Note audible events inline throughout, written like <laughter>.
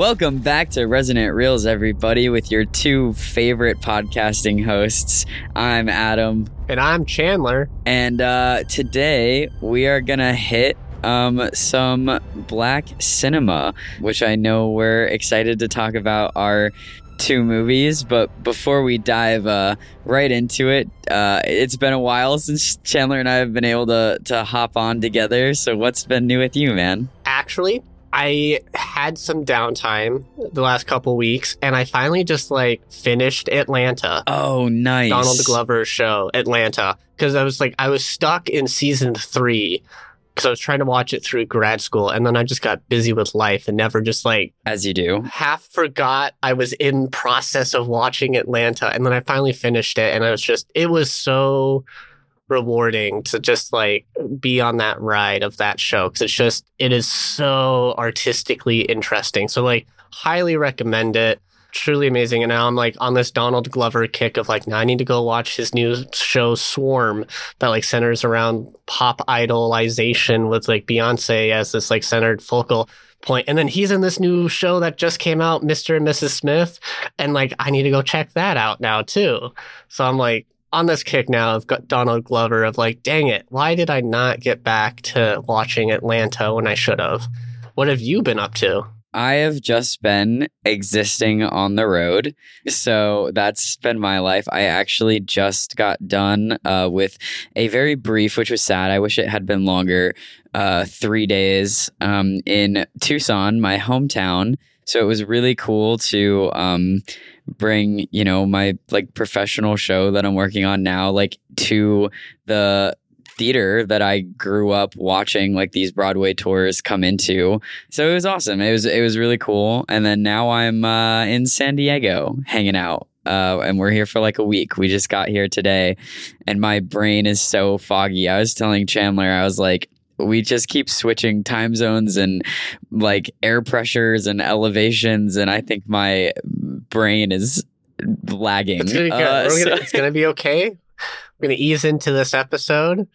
Welcome back to Resonant Reels, everybody, with your two favorite podcasting hosts. I'm Adam. And I'm Chandler. And uh, today we are going to hit um, some black cinema, which I know we're excited to talk about our two movies. But before we dive uh, right into it, uh, it's been a while since Chandler and I have been able to, to hop on together. So, what's been new with you, man? Actually, I had some downtime the last couple weeks, and I finally just like finished Atlanta. Oh, nice! Donald Glover's show, Atlanta, because I was like I was stuck in season three because I was trying to watch it through grad school, and then I just got busy with life and never just like as you do half forgot I was in process of watching Atlanta, and then I finally finished it, and I was just it was so rewarding to just like be on that ride of that show because it's just it is so artistically interesting. So like highly recommend it. Truly amazing. And now i'm like on this donald glover kick of like now i need to go watch his new show swarm that like centers around pop idolization with like beyonce as this like centered focal point. And then he's in this new show that just came out mr and mrs smith. And like i need to go check that out now too. So i'm like on this kick now of got Donald Glover of like, dang it, why did I not get back to watching Atlanta when I should have? What have you been up to? I have just been existing on the road. So that's been my life. I actually just got done uh, with a very brief, which was sad. I wish it had been longer, uh, three days um, in Tucson, my hometown. So it was really cool to um, bring you know my like professional show that i'm working on now like to the theater that i grew up watching like these broadway tours come into so it was awesome it was it was really cool and then now i'm uh, in san diego hanging out uh, and we're here for like a week. We just got here today, and my brain is so foggy. I was telling Chandler, I was like, we just keep switching time zones and like air pressures and elevations and i think my brain is lagging. It's gonna, uh, so. gonna, it's gonna be okay. We're gonna ease into this episode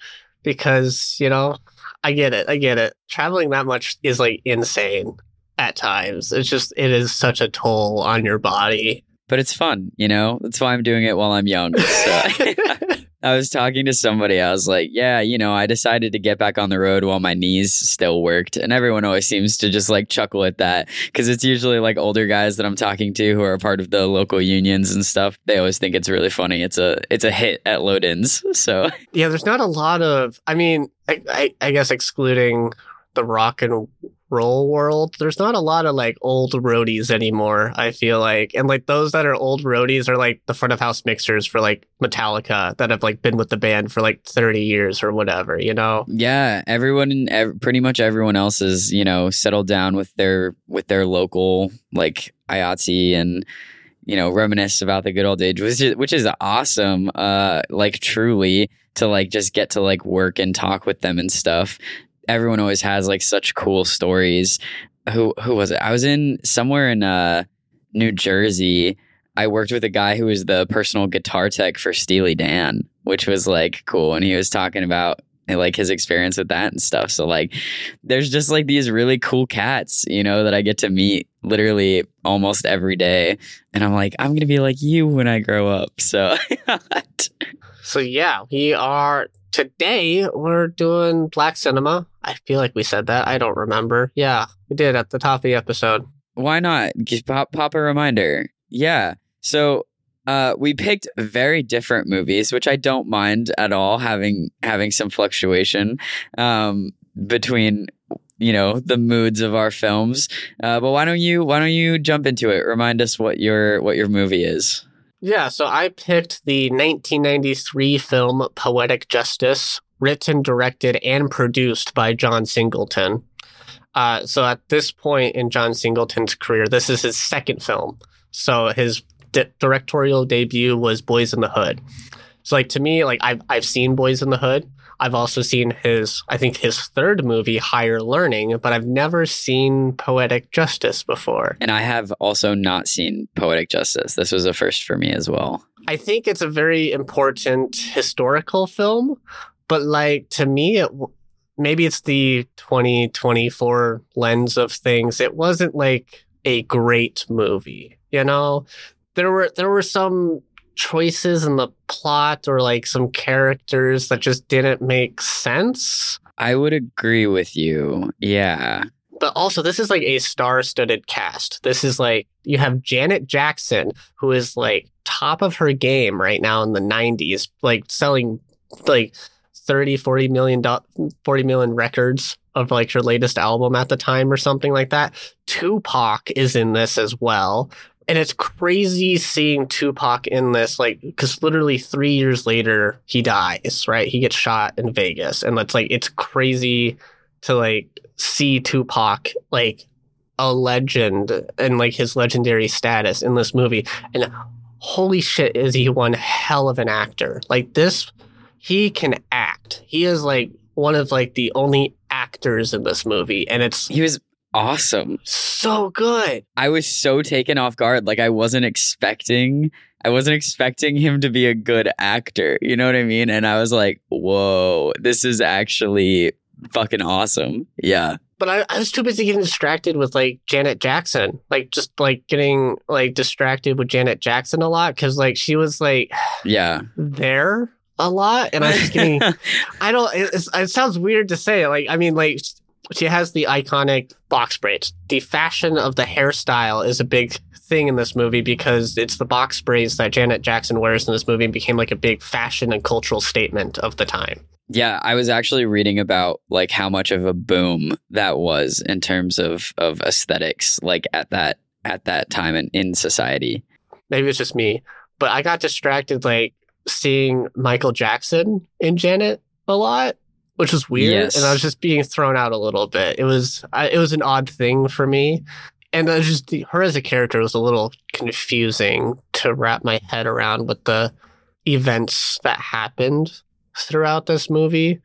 because you know i get it. I get it. Traveling that much is like insane at times. It's just it is such a toll on your body. But it's fun you know? That's why i'm doing it while i'm young so. <laughs> <laughs> I was talking to somebody. I was like, yeah, you know, I decided to get back on the road while my knees still worked. And everyone always seems to just like chuckle at that because it's usually like older guys that I'm talking to who are part of the local unions and stuff. They always think it's really funny. It's a it's a hit at load ins. <laughs> So yeah, there's not a lot of. I mean, I, I, I guess excluding the rock and roll world, there's not a lot of like old roadies anymore, I feel like. And like those that are old roadies are like the front of house mixers for like Metallica that have like been with the band for like 30 years or whatever, you know? Yeah, everyone ev- pretty much everyone else is, you know, settled down with their with their local like IATSE and you know, reminisce about the good old days, which is which is awesome. Uh like truly to like just get to like work and talk with them and stuff everyone always has like such cool stories. Who who was it? I was in somewhere in uh, New Jersey. I worked with a guy who was the personal guitar tech for Steely Dan, which was like cool. And he was talking about like his experience with that and stuff. So like there's just like these really cool cats, you know, that I get to meet literally almost every day. And I'm like, I'm gonna be like you when I grow up. So <laughs> So yeah, we are today we're doing black cinema. I feel like we said that. I don't remember. Yeah, we did at the top of the episode. Why not? Just pop pop a reminder. Yeah. So uh, we picked very different movies, which I don't mind at all having having some fluctuation um, between you know the moods of our films. Uh, but why don't you why don't you jump into it? Remind us what your what your movie is. Yeah, so I picked the 1993 film Poetic Justice, written, directed, and produced by John Singleton. Uh, so at this point in John Singleton's career, this is his second film. So his di- directorial debut was Boyz n the Hood. So like to me, like I've I've seen Boyz n the Hood. I've also seen his, I think his third movie, Higher Learning, but I've never seen Poetic Justice before. And I have also not seen Poetic Justice. This was a first for me as well. I think it's a very important historical film, but like to me, it, maybe it's the 2024 lens of things. It wasn't like a great movie. You know, there were there were some choices in the plot or like some characters that just didn't make sense. I would agree with you. Yeah. But also, this is like a star studded cast. This is like, you have Janet Jackson, who is like top of her game right now in the 90s, like selling like 30, 40 million, do- 40 million records of like her latest album at the time or something like that. Tupac is in this as well. And it's crazy seeing Tupac in this, like, because literally three years later, he dies, right? He gets shot in Vegas. And it's like, it's crazy to like see Tupac, like, a legend and like his legendary status in this movie. And holy shit, is he one hell of an actor? Like, this, he can act. He is like one of like the only actors in this movie. And it's He was awesome. so good. I was so taken off guard. Like I wasn't expecting I wasn't expecting him to be a good actor. You know what I mean? And I was like, whoa, this is actually fucking awesome. Yeah. but I, I was too busy getting distracted with like Janet Jackson, like just like getting like distracted with Janet Jackson a lot because like she was like Yeah. there a lot, and I'm just getting <laughs> I don't it, it sounds weird to say like I mean like she has the iconic box braids. The fashion of the hairstyle is a big thing in this movie because it's the box braids that Janet Jackson wears in this movie and became like a big fashion and cultural statement of the time. Yeah, I was actually reading about like how much of a boom that was in terms of of aesthetics like at that at that time in, in society. maybe it's just me, but I got distracted like seeing Michael Jackson in Janet a lot, which was weird, Yes. and I was just being thrown out a little bit. It was I, it was an odd thing for me, and I just her as a character was a little confusing to wrap my head around with the events that happened throughout this movie.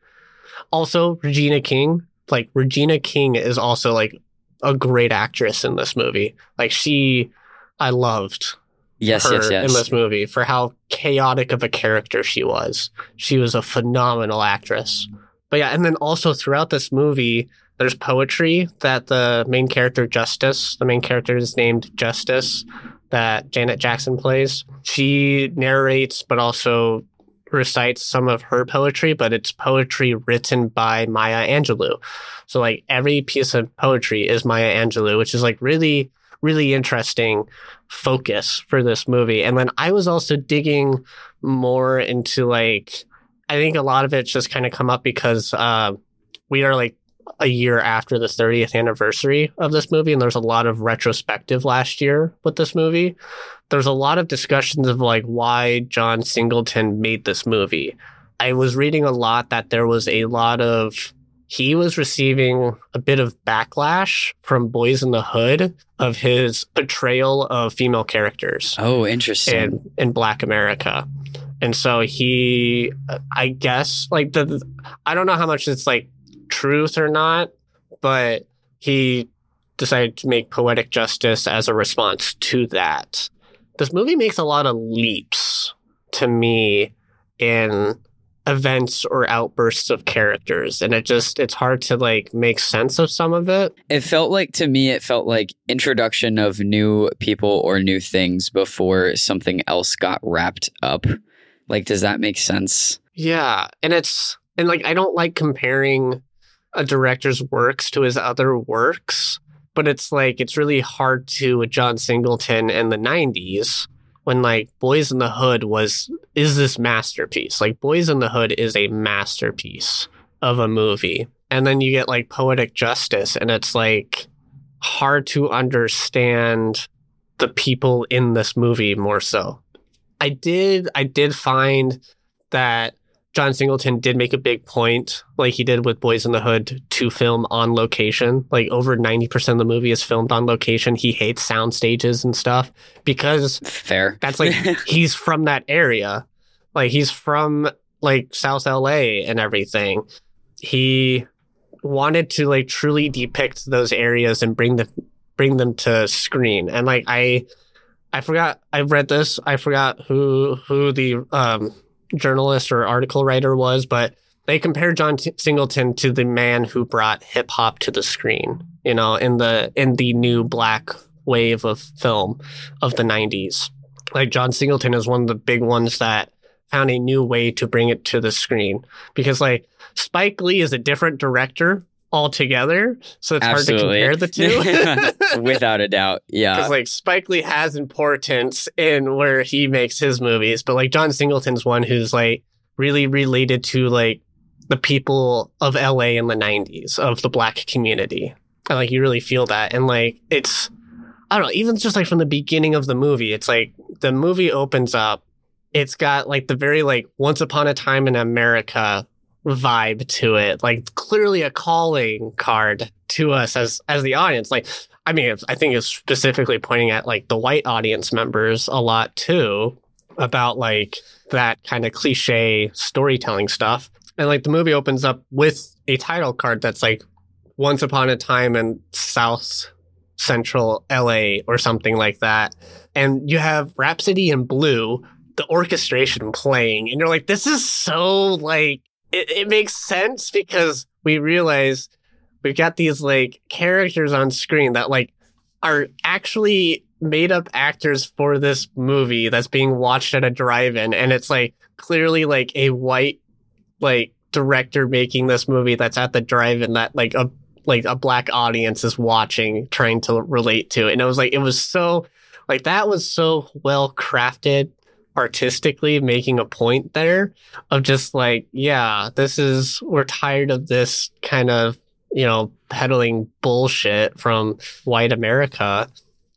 Also, Regina King, like Regina King is also like a great actress in this movie. Like she I loved Yes, yes, yes. in this movie for how chaotic of a character she was. She was a phenomenal actress. But yeah, and then also throughout this movie, there's poetry that the main character Justice, the main character is named Justice, that Janet Jackson plays. She narrates, but also recites some of her poetry, but it's poetry written by Maya Angelou. So like every piece of poetry is Maya Angelou, which is like really, really interesting focus for this movie. And then I was also digging more into like I think a lot of it's just kind of come up because uh, we are like a year after the 30th anniversary of this movie, and there's a lot of retrospective last year with this movie. There's a lot of discussions of like why John Singleton made this movie. I was reading a lot that there was a lot of he was receiving a bit of backlash from Boyz n the Hood of his portrayal of female characters oh, interesting. in in Black America. And so he, I guess, like the, I don't know how much it's like truth or not, but he decided to make poetic justice as a response to that. This movie makes a lot of leaps to me in events or outbursts of characters and it just it's hard to like make sense of some of it it felt like to me it felt like introduction of new people or new things before something else got wrapped up. Like does that make sense? Yeah, and it's and like I don't like comparing a director's works to his other works, but it's like it's really hard to with John Singleton in the 90s when like Boyz n the Hood was is this masterpiece. Like Boyz n the Hood is a masterpiece of a movie. And then you get like Poetic Justice and it's like hard to understand the people in this movie more so. I did I did find that John Singleton did make a big point, like he did with Boyz n the Hood, to film on location. Like over 90% of the movie is filmed on location. He hates sound stages and stuff because Fair. that's like <laughs> he's from that area. Like he's from like South LA and everything. He wanted to like truly depict those areas and bring the bring them to screen. And like I I forgot I read this. I forgot who who the um journalist or article writer was, but they compared John T- Singleton to the man who brought hip hop to the screen. You know, in the in the new black wave of film of the 90s. Like John Singleton is one of the big ones that found a new way to bring it to the screen because like Spike Lee is a different director altogether, so it's Absolutely. hard to compare the two. <laughs> <laughs> Without a doubt. Yeah. Because like Spike Lee has importance in where he makes his movies, but like John Singleton's one who's like really related to like the people of LA in the 90s of the black community. And like you really feel that. And like it's I don't know, even just like from the beginning of the movie, it's like the movie opens up, it's got like the very like once upon a time in America vibe to it. Like clearly a calling card to us as as the audience. Like I mean, I think it's specifically pointing at like the white audience members a lot too about like that kind of cliche storytelling stuff. And like the movie opens up with a title card that's like once upon a time in South Central LA or something like that. And you have Rhapsody in Blue, the orchestration playing, and you're like, this is so like it, it makes sense because we realize we've got these like characters on screen that like are actually made up actors for this movie that's being watched at a drive-in. And it's like clearly like a white like director making this movie that's at the drive-in that like a like a black audience is watching trying to relate to. And it was like it was so like that was so well crafted artistically making a point there of just like yeah this is we're tired of this kind of you know peddling bullshit from white america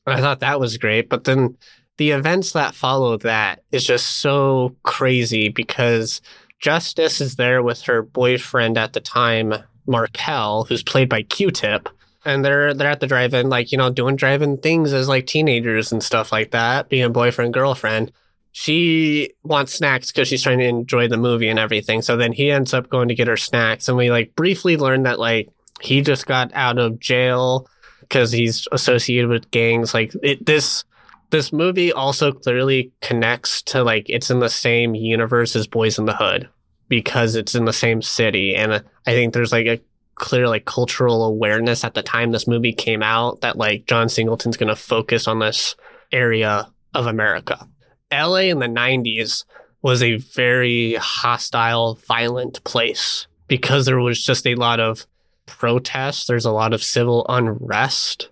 I thought that was great. But then the events that follow that is just so crazy because Justice is there with her boyfriend at the time, Markel, who's played by Q-Tip. And they're they're at the drive-in, like, you know, doing drive-in things as like teenagers and stuff like that, being boyfriend, girlfriend. She wants snacks because she's trying to enjoy the movie and everything. So then he ends up going to get her snacks. And we like briefly learn that like he just got out of jail because he's associated with gangs. Like it, this, this movie also clearly connects to like it's in the same universe as Boyz n the Hood because it's in the same city, and I think there's like a clear like cultural awareness at the time this movie came out that like John Singleton's going to focus on this area of America. LA in the 90s was a very hostile, violent place because there was just a lot of protests, there's a lot of civil unrest,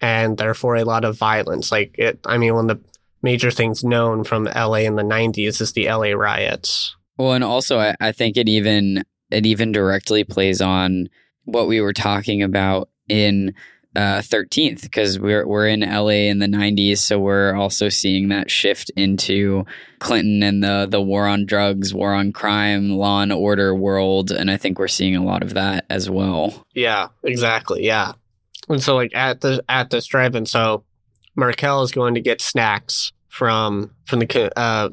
and therefore a lot of violence. Like it, I mean, one of the major things known from LA in the 90s is the LA riots. Well, and also I, I think it even it even directly plays on what we were talking about in uh, 13th because we're we're in LA in the 90s so we're also seeing that shift into Clinton and the the war on drugs, war on crime, law and order world and I think we're seeing a lot of that as well. Yeah, exactly. Yeah. And so like at the at this drive-in so Markel is going to get snacks from from the uh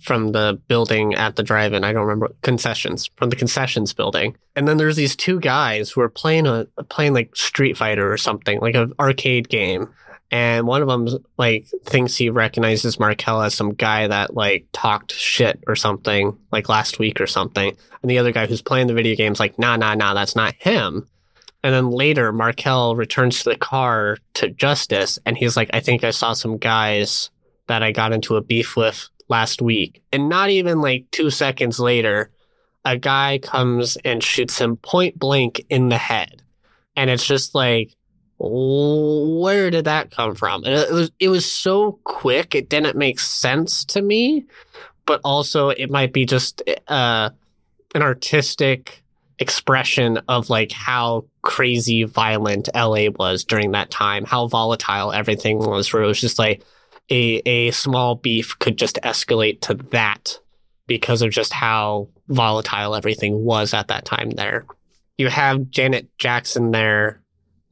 from the building at the drive-in. I don't remember concessions from the concessions building. And then there's these two guys who are playing a playing like Street Fighter or something, like an arcade game. And one of them like thinks he recognizes Markel as some guy that like talked shit or something like last week or something. And the other guy who's playing the video game's like, nah, nah, nah, that's not him. And then later, Markel returns to the car to Justice, and he's like, I think I saw some guys that I got into a beef with last week. And not even like two seconds later, a guy comes and shoots him point blank in the head. And it's just like, where did that come from? And it was it was so quick, it didn't make sense to me. But also, it might be just uh, an artistic expression of like how crazy violent LA was during that time, how volatile everything was. Where it was just like a a small beef could just escalate to that because of just how volatile everything was at that time there. You have Janet Jackson there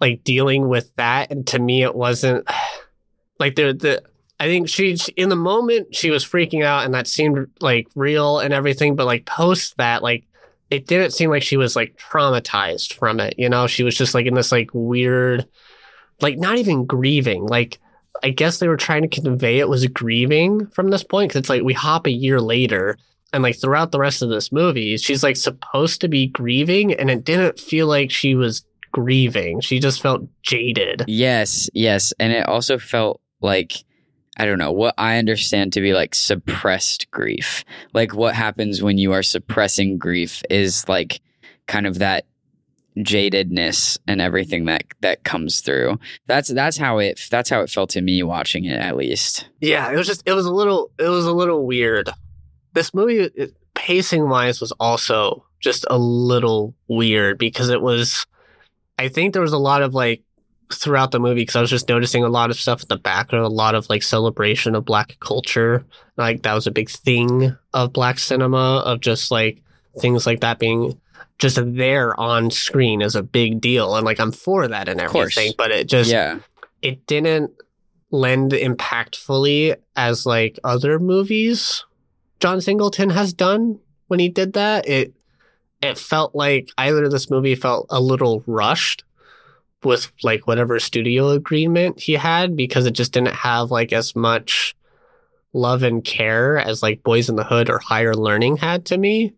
like dealing with that and to me it wasn't <sighs> like the the I think she in the moment she was freaking out and that seemed like real and everything but like post that like it didn't seem like she was like traumatized from it you know she was just like in this like weird like not even grieving like I guess they were trying to convey it was grieving from this point because it's like we hop a year later and like throughout the rest of this movie, she's like supposed to be grieving and it didn't feel like she was grieving. She just felt jaded. Yes, yes. And it also felt like I don't know what I understand to be like suppressed grief. Like what happens when you are suppressing grief is like kind of that jadedness and everything that that comes through. That's that's how it that's how it felt to me watching it at least. Yeah, it was just it was a little it was a little weird. This movie pacing wise was also just a little weird because it was I think there was a lot of like throughout the movie because I was just noticing a lot of stuff in the background, a lot of like celebration of black culture. Like that was a big thing of black cinema, of just like things like that being just there on screen is a big deal. And like I'm for that and everything, but it just Yeah. it didn't lend impactfully as like other movies John Singleton has done when he did that. It it felt like either this movie felt a little rushed with like whatever studio agreement he had because it just didn't have like as much love and care as like Boyz n the Hood or Higher Learning had to me.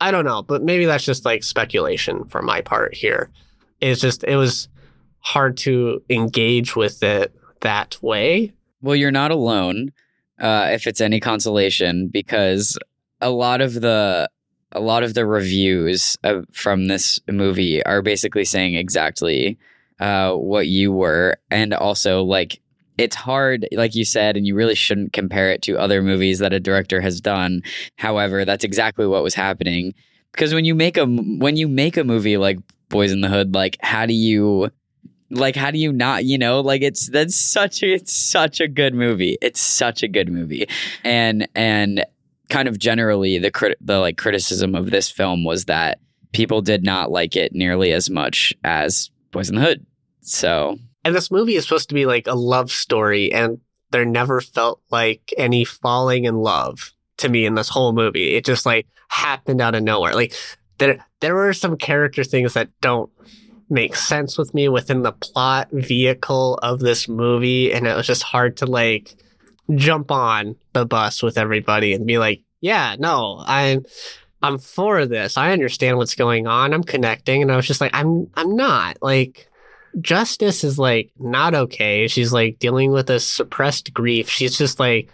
I don't know, but maybe that's just like speculation for my part here. It's just it was hard to engage with it that way. Well, you're not alone, uh, if it's any consolation, because a lot of the a lot of the reviews of, from this movie are basically saying exactly uh, what you were, and also like it's hard, like you said, and you really shouldn't compare it to other movies that a director has done. However, that's exactly what was happening. Because when you make a when you make a movie like Boyz n the Hood, like how do you like how do you not you know like it's that's such a it's such a good movie. It's such a good movie. And and kind of generally the crit the like criticism of this film was that people did not like it nearly as much as Boyz n the Hood. So And this movie is supposed to be like a love story, and there never felt like any falling in love to me in this whole movie. It just like happened out of nowhere. Like there there were some character things that don't make sense with me within the plot vehicle of this movie, and it was just hard to like jump on the bus with everybody and be like, yeah, no, I'm I'm for this. I understand what's going on. I'm connecting. And I was just like, I'm I'm not. Like Justice is like not okay. She's like dealing with a suppressed grief. She's just like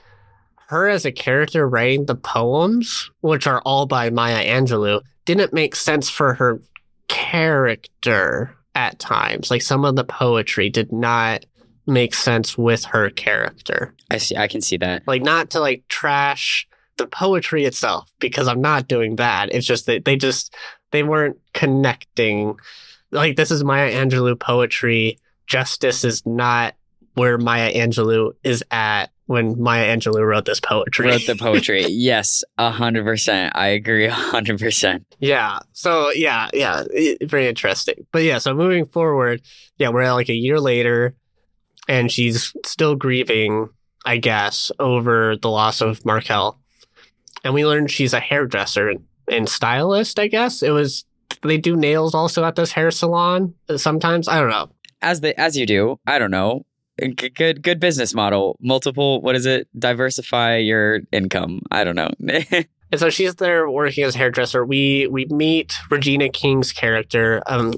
her as a character writing the poems, which are all by Maya Angelou, didn't make sense for her character at times. Like some of the poetry did not make sense with her character. I see I can see that Like not to like trash the poetry itself because I'm not doing that. It's just that they just they weren't connecting. Like this is Maya Angelou poetry. Justice is not where Maya Angelou is at when Maya Angelou wrote this poetry. wrote the poetry <laughs> yes a hundred percent I agree a hundred percent Yeah. So yeah, yeah, very interesting. But yeah, so moving forward, yeah, we're like a year later, and she's still grieving, I guess, over the loss of Markel, and we learned she's a hairdresser and stylist. I guess it was. They do nails also at this hair salon sometimes. I don't know. as the as you do I don't know G- good good business model multiple what is it diversify your income I don't know <laughs> And so she's there working as a hairdresser. We we meet Regina King's character, um,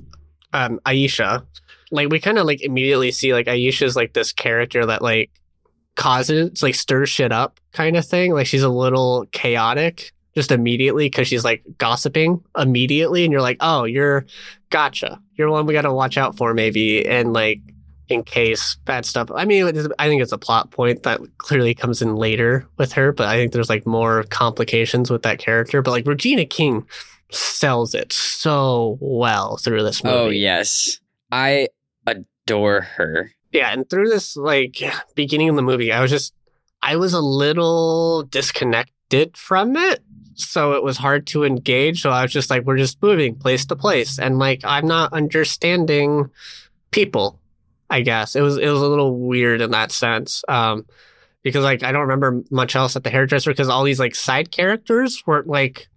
um, Iesha. Like we kind of like immediately see like Iesha's like this character that like causes like stirs shit up kind of thing. Like she's a little chaotic just immediately because she's like gossiping immediately, and you're like, oh, you're gotcha. You're one we got to watch out for maybe, and like in case bad stuff. I mean, is- I think it's a plot point that clearly comes in later with her, but I think there's like more complications with that character. But like Regina King sells it so well through this oh, movie. oh yes I adore her Yeah, and through this like beginning of the movie, I was just I was a little disconnected from it. So it was hard to engage. So I was just like, we're just moving place to place. And like I'm not understanding people, I guess. It was it was a little weird in that sense. Um because like I don't remember much else at the hairdresser because all these like side characters weren't like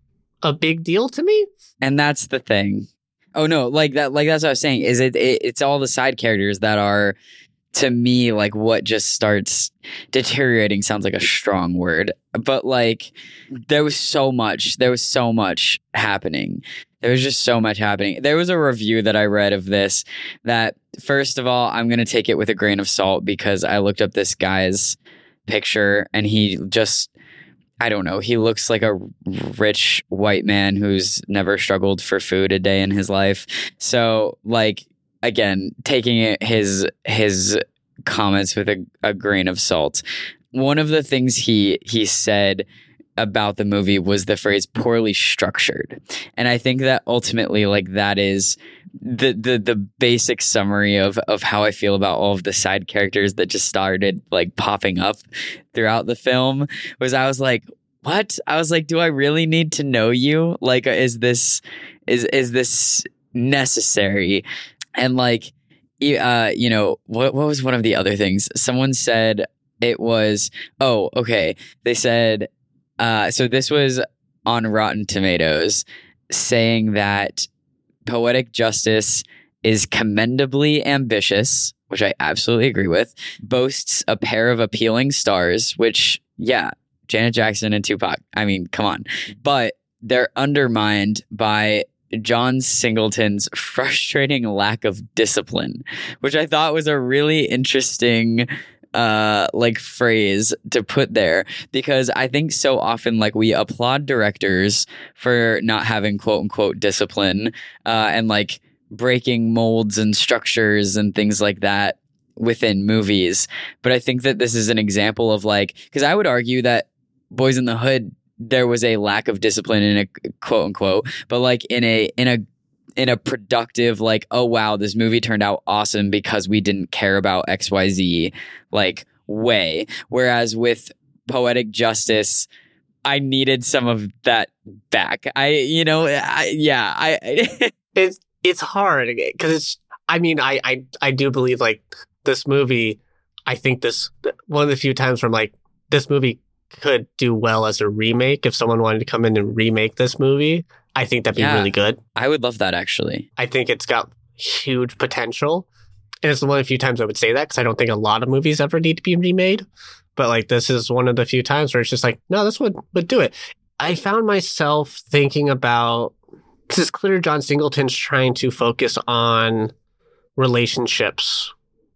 a big deal to me. and that's the thing oh no like that like that's what I was saying is it, it it's all the side characters that are to me like what just starts deteriorating sounds like a strong word but like there was so much there was so much happening there was just so much happening. There was a review that I read of this that first of all, I'm going to take it with a grain of salt because I looked up this guy's picture and he just I don't know, he looks like a rich white man who's never struggled for food a day in his life. So, like again, taking his his comments with a, a grain of salt. One of the things he he said about the movie was the phrase poorly structured. And I think that ultimately like that is the the the basic summary of of how I feel about all of the side characters that just started like popping up throughout the film was I was like what? I was like do I really need to know you? Like is this is is this necessary? And like uh you know what what was one of the other things? Someone said it was oh okay they said uh, so this was on Rotten Tomatoes saying that poetic justice is commendably ambitious, which I absolutely agree with, boasts a pair of appealing stars, which, yeah, Janet Jackson and Tupac. I mean, come on. But they're undermined by John Singleton's <laughs> frustrating lack of discipline, which I thought was a really interesting uh like phrase to put there. Because I think so often like we applaud directors for not having quote unquote discipline uh and like breaking molds and structures and things like that within movies. But I think that this is an example of like cuz I would argue that Boyz n the Hood there was a lack of discipline in a quote unquote but like in a in a in a productive like oh wow this movie turned out awesome because we didn't care about xyz like way. Whereas with poetic justice i needed some of that back. I you know I, yeah i <laughs> it's it's hard because it's i mean I, I i do believe like this movie i think this one of the few times from like this movie could do well as a remake if someone wanted to come in and remake this movie I think that'd be Yeah. really good. i would love that actually I think it's got huge potential. And it's the one of the few times I would say that because I don't think a lot of movies ever need to be remade. But like this is one of the few times where it's just like, no, this would would do it. I found myself thinking about this is clear John Singleton's trying to focus on relationships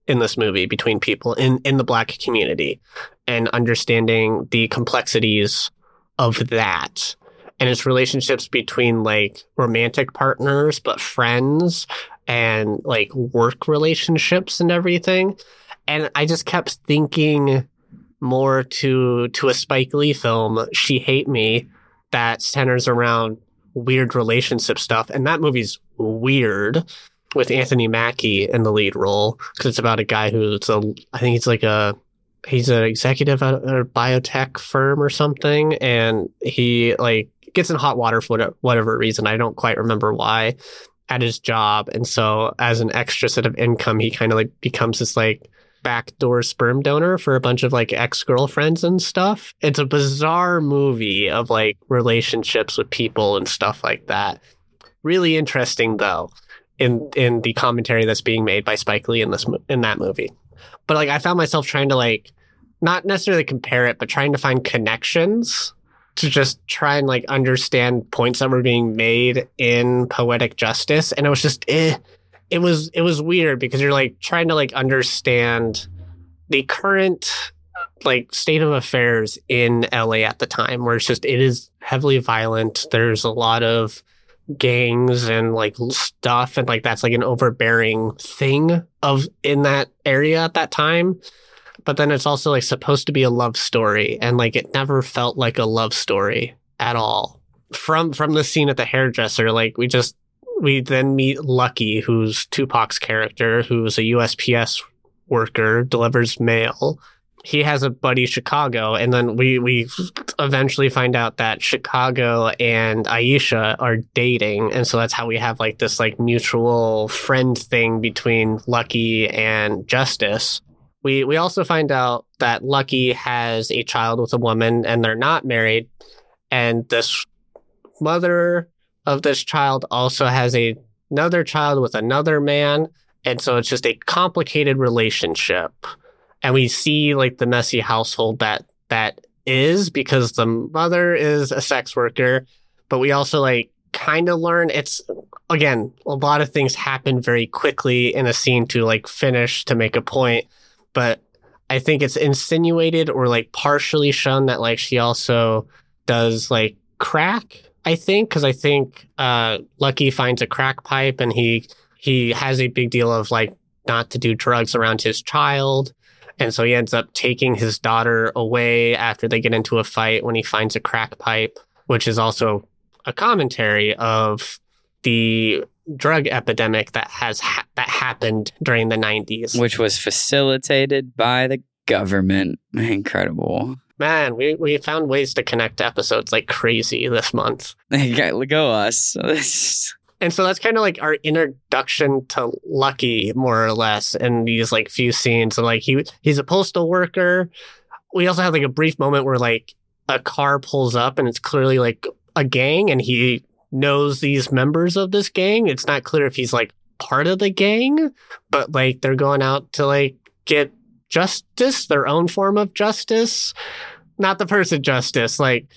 in this movie between people in, in the black community and understanding the complexities of that and it's relationships between like romantic partners but friends and like work relationships and everything. And i just kept thinking more to to a spike lee film she hate me that centers around weird relationship stuff. And that movie's weird with anthony mackie in the lead role because it's about a guy who's a i think he's like a he's an executive at a biotech firm or something and he like gets in hot water for whatever, reason. I don't quite remember why at his job. And so as an extra set of income he kind of like becomes this like backdoor sperm donor for a bunch of like ex-girlfriends and stuff. It's a bizarre movie of like relationships with people and stuff like that. Really interesting though in in the commentary that's being made by Spike Lee in this in that movie but like I found myself trying to like not necessarily compare it, but trying to find connections to just try and like understand points that were being made in poetic justice. And it was just eh, it was it was weird because you're like trying to like understand the current like state of affairs in LA at the time where it's just it is heavily violent. There's a lot of gangs and like stuff and like that's like an overbearing thing of in that area at that time. But then it's also like supposed to be a love story and like it never felt like a love story at all. From from the scene at the hairdresser like we just we then meet lucky who's tupac's character who's a usps worker delivers mail he has a buddy Chicago, and then we we eventually find out that Chicago and Iesha are dating, and so that's how we have like this like mutual friend thing between Lucky and Justice. We we also find out that Lucky has a child with a woman, and they're not married, and this mother of this child also has a another child with another man, and so it's just a complicated relationship and we see like the messy household that that is because the mother is a sex worker. But we also like kind of learn it's again a lot of things happen very quickly in a scene to like finish to make a point. But i think it's insinuated or like partially shown that like she also does like crack i think because i think uh lucky finds a crack pipe and he he has a big deal of like not to do drugs around his child and so he ends up taking his daughter away after they get into a fight when he finds a crack pipe which is also a commentary of the drug epidemic that has ha- that happened during the 90s. which was facilitated by the government. Incredible. Man, we, we found ways to connect episodes like crazy this month. <laughs> Go us. <laughs> And so that's kind of like our introduction to Lucky, more or less, in these like few scenes. So like he he's a postal worker. We also have like a brief moment where like a car pulls up and it's clearly like a gang and he knows these members of this gang. It's not clear if he's like part of the gang, but like they're going out to like get justice, their own form of justice. Not the person justice, like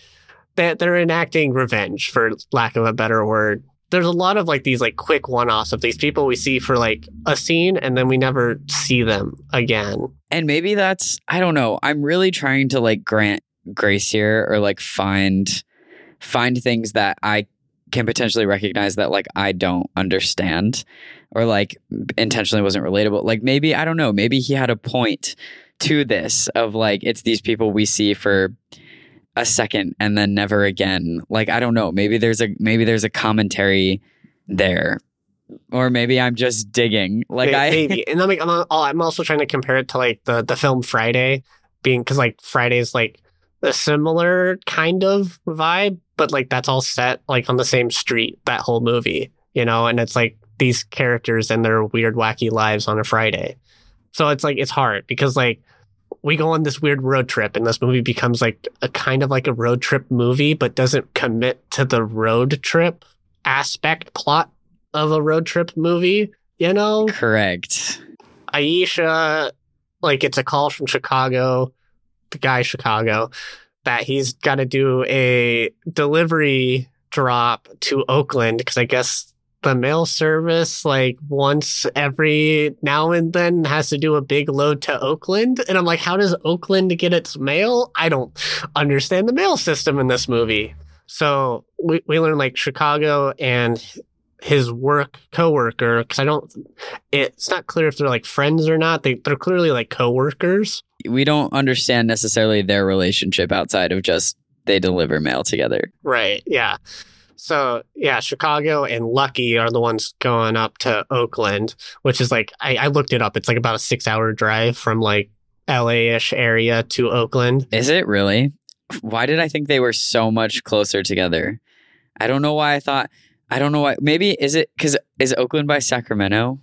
that they're enacting revenge for lack of a better word. There's a lot of like these like quick one-offs of these people we see for like a scene and then we never see them again. and maybe that's I don't know. I'm really trying to like grant grace here or like find find things that I can potentially recognize that like I don't understand or like intentionally wasn't relatable. Like maybe I don't know, maybe he had a point to this of like it's these people we see for a second and then never again. Like I don't know, maybe there's a maybe there's a commentary there. Or maybe I'm just digging. Like May- I maybe, <laughs> and I'm like, I'm, I'm also trying to compare it to like the the film Friday, being because like Friday is like a similar kind of vibe, but like that's all set like on the same street. That whole movie, you know, and it's like these characters and their weird, wacky lives on a Friday. So it's like it's hard because like we go on this weird road trip, and this movie becomes like a kind of like a road trip movie, but doesn't commit to the road trip aspect plot of a road trip movie. You know, correct. Iesha, like it's a call from Chicago, the guy Chicago, that he's got to do a delivery drop to Oakland because I guess the mail service, like once every now and then, has to do a big load to Oakland. And I'm like, how does Oakland get its mail? I don't understand the mail system in this movie. So we, we learn like Chicago and his work coworker because I don't. It's not clear if they're like friends or not. They they're clearly like coworkers. we don't understand necessarily their relationship outside of just they deliver mail together. Right. Yeah. So yeah, Chicago and Lucky are the ones going up to Oakland, which is like I, I looked it up. It's like about a six hour drive from like LA ish area to Oakland. Is it really? Why did I think they were so much closer together? I don't know why I thought. I don't know why. Maybe is it because is Oakland by Sacramento?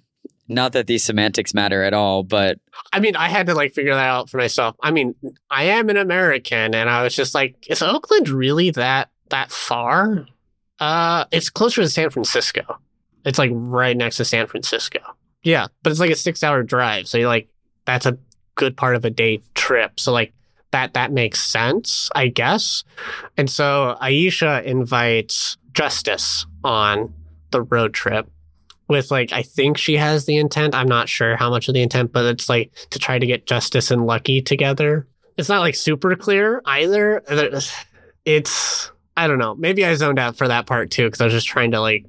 Not that these semantics matter at all, but I mean, I had to like figure that out for myself. I mean, I am an American, and I was just like, is Oakland really that that far? Uh, it's closer to San Francisco. It's like right next to San Francisco. Yeah, but it's like a six hour drive. So like that's a good part of a day trip. So like that that makes sense, I guess. And so Iesha invites Justice on the road trip with like I think she has the intent. I'm not sure how much of the intent, but it's like to try to get Justice and Lucky together. It's not like super clear either. It's I don't know. Maybe I zoned out for that part too because I was just trying to like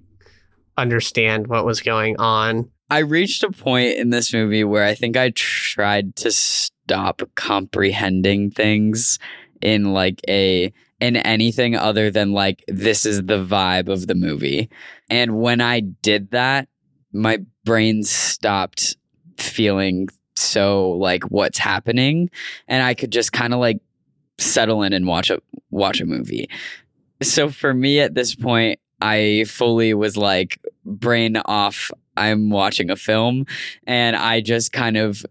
understand what was going on. I reached a point in this movie where I think I tried to stop comprehending things in like a in anything other than like this is the vibe of the movie. And when I did that, my brain stopped feeling so like what's happening and I could just kind of like settle in and watch a watch a movie. So for me at this point, I fully was like brain off. I'm watching a film and I just kind of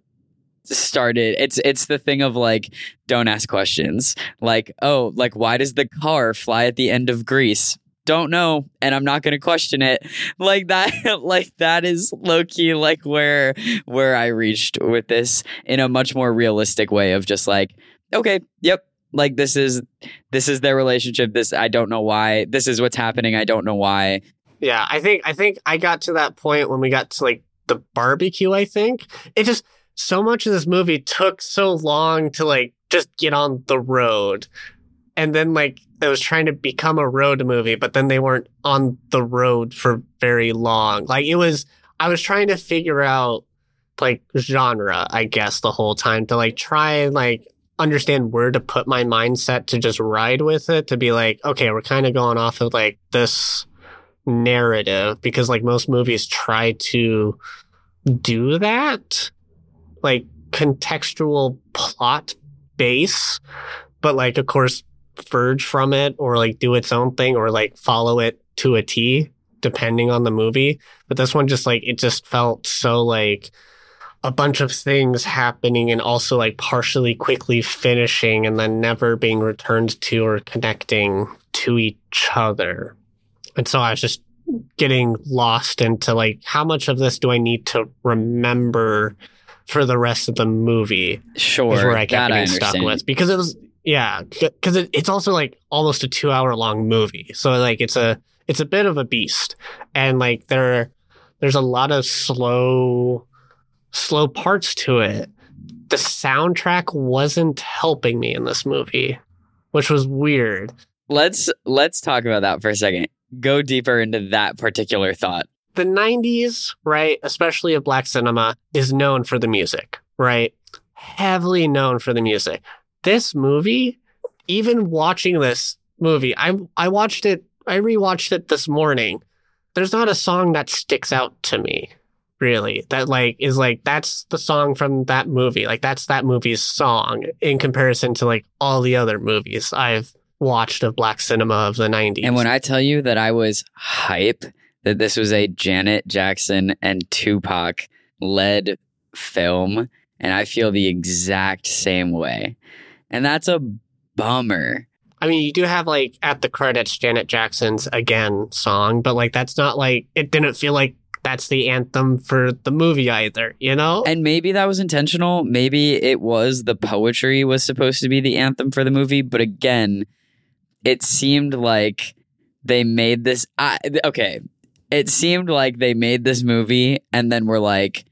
started it's it's the thing of like don't ask questions. Like, oh, like why does the car fly at the end of Grease? Don't know and I'm not going to question it. <laughs> Like that <laughs> like that is low key like where where I reached with this in a much more realistic way of just like okay, yep, Like this is this is their relationship. This I don't know why. This is what's happening. I don't know why. Yeah, I think I think I got to that point when we got to like the barbecue. I think it just so much of this movie took so long to like just get on the road, and then like it was trying to become a road movie, but then they weren't on the road for very long. Like it was, I was trying to figure out like genre, I guess, the whole time to like try and like understand where to put my mindset to just ride with it to be like, okay, we're kind of going off of like this narrative because like most movies try to do that, like contextual plot base, but like, of course, verge from it or like do its own thing or like follow it to a T depending on the movie. But this one just like, it just felt so like, a bunch of things happening and also like partially quickly finishing and then never being returned to or connecting to each other. And so I was just getting lost into like how much of this do I need to remember for the rest of the movie? Sure, is where I kept that I stuck with because it was yeah because it, it's also like almost a two hour long movie, so like it's a it's a bit of a beast, and like there there's a lot of slow slow parts to it. The soundtrack wasn't helping me in this movie, which was weird. Let's let's talk about that for a second. Go deeper into that particular thought. The 90s, right, especially of black cinema, is known for the music, right? Heavily known for the music. This movie, even watching this movie, I I watched it, I rewatched it this morning. There's not a song that sticks out to me really that like is like that's the song from that movie like that's that movie's song in comparison to like all the other movies i've watched of black cinema of the 90s And when I tell you that I was hype that this was a Janet Jackson and Tupac led film, and I feel the exact same way. And that's a bummer. i mean you do have like at the credits janet jackson's again song but like that's not like it didn't feel like that's the anthem for the movie either you know And maybe that was intentional. Maybe it was the poetry was supposed to be the anthem for the movie. But again, it seemed like they made this. I, okay. It seemed like they made this movie and then were like,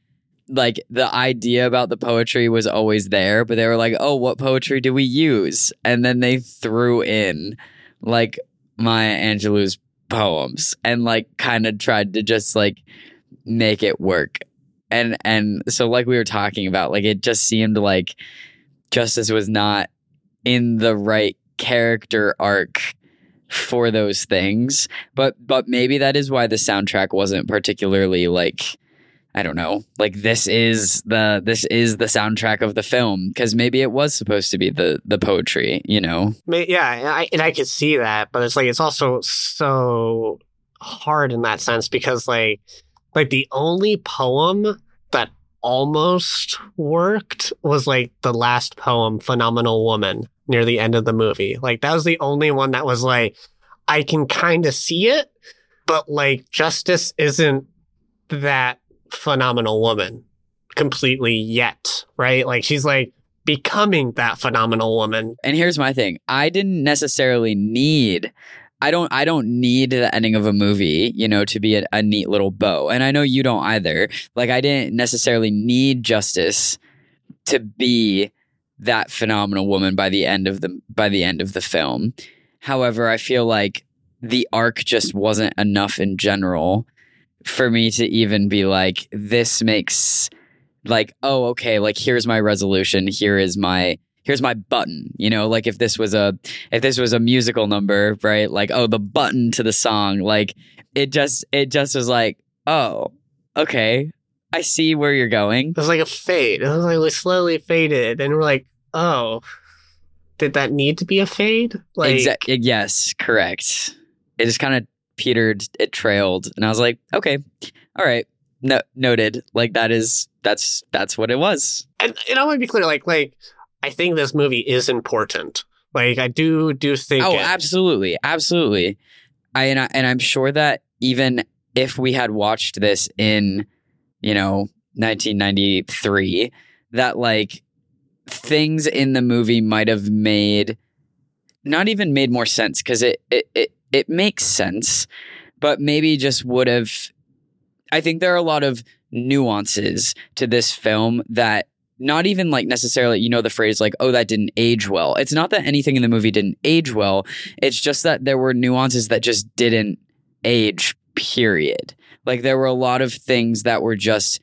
like the idea about the poetry was always there, but they were like, oh, what poetry do we use? And then they threw in like Maya Angelou's poems and like kind of tried to just like make it work. And and so like we were talking about like it just seemed like justice was not in the right character arc for those things. But but maybe that is why the soundtrack wasn't particularly like i don't know like this is the this is the soundtrack of the film because maybe it was supposed to be the the poetry you know yeah, and I, and I could see that, but it's like it's also so hard in that sense because like like the only poem that almost worked was like the last poem, "Phenomenal Woman," near the end of the movie. Like that was the only one that was like I can kind of see it, but like justice isn't that phenomenal woman completely yet, right? Like she's like becoming that phenomenal woman. And here's my thing. I didn't necessarily need i don't i don't need the ending of a movie you know to be a, a neat little bow. And i know you don't either. Like i didn't necessarily need justice to be that phenomenal woman by the end of the by the end of the film. However i feel like the arc just wasn't enough in general for me to even be like this makes like oh okay like here's my resolution here is my here's my button you know? Like if this was a if this was a musical number right? Like oh the button to the song. Like it just it just was like oh okay i see where you're going. It was like a fade. It was like we slowly faded, and we're like, oh, did that need to be a fade? Like, Exa- yes correct. It just kind of petered it trailed and i was like okay all right no, noted like that is that's that's what it was and, and I want to be clear, like, like I think this movie is important. Like, I do do think. Oh, it. absolutely, absolutely. I and I, and I'm sure that even if we had watched this in, you know, 1993, that like things in the movie might have made not even made more sense because it, it it it makes sense, but maybe just would have. I think there are a lot of nuances to this film that not even like necessarily you know the phrase like oh that didn't age well it's not that anything in the movie didn't age well it's just that there were nuances that just didn't age period like there were a lot of things that were just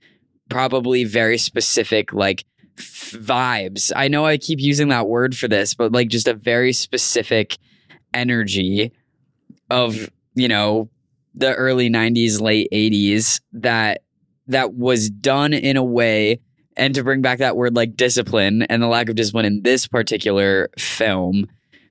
probably very specific like f- vibes i know i keep using that word for this but like just a very specific energy of you know the early 90s late 80s that that was done in a way and to bring back that word like discipline and the lack of discipline in this particular film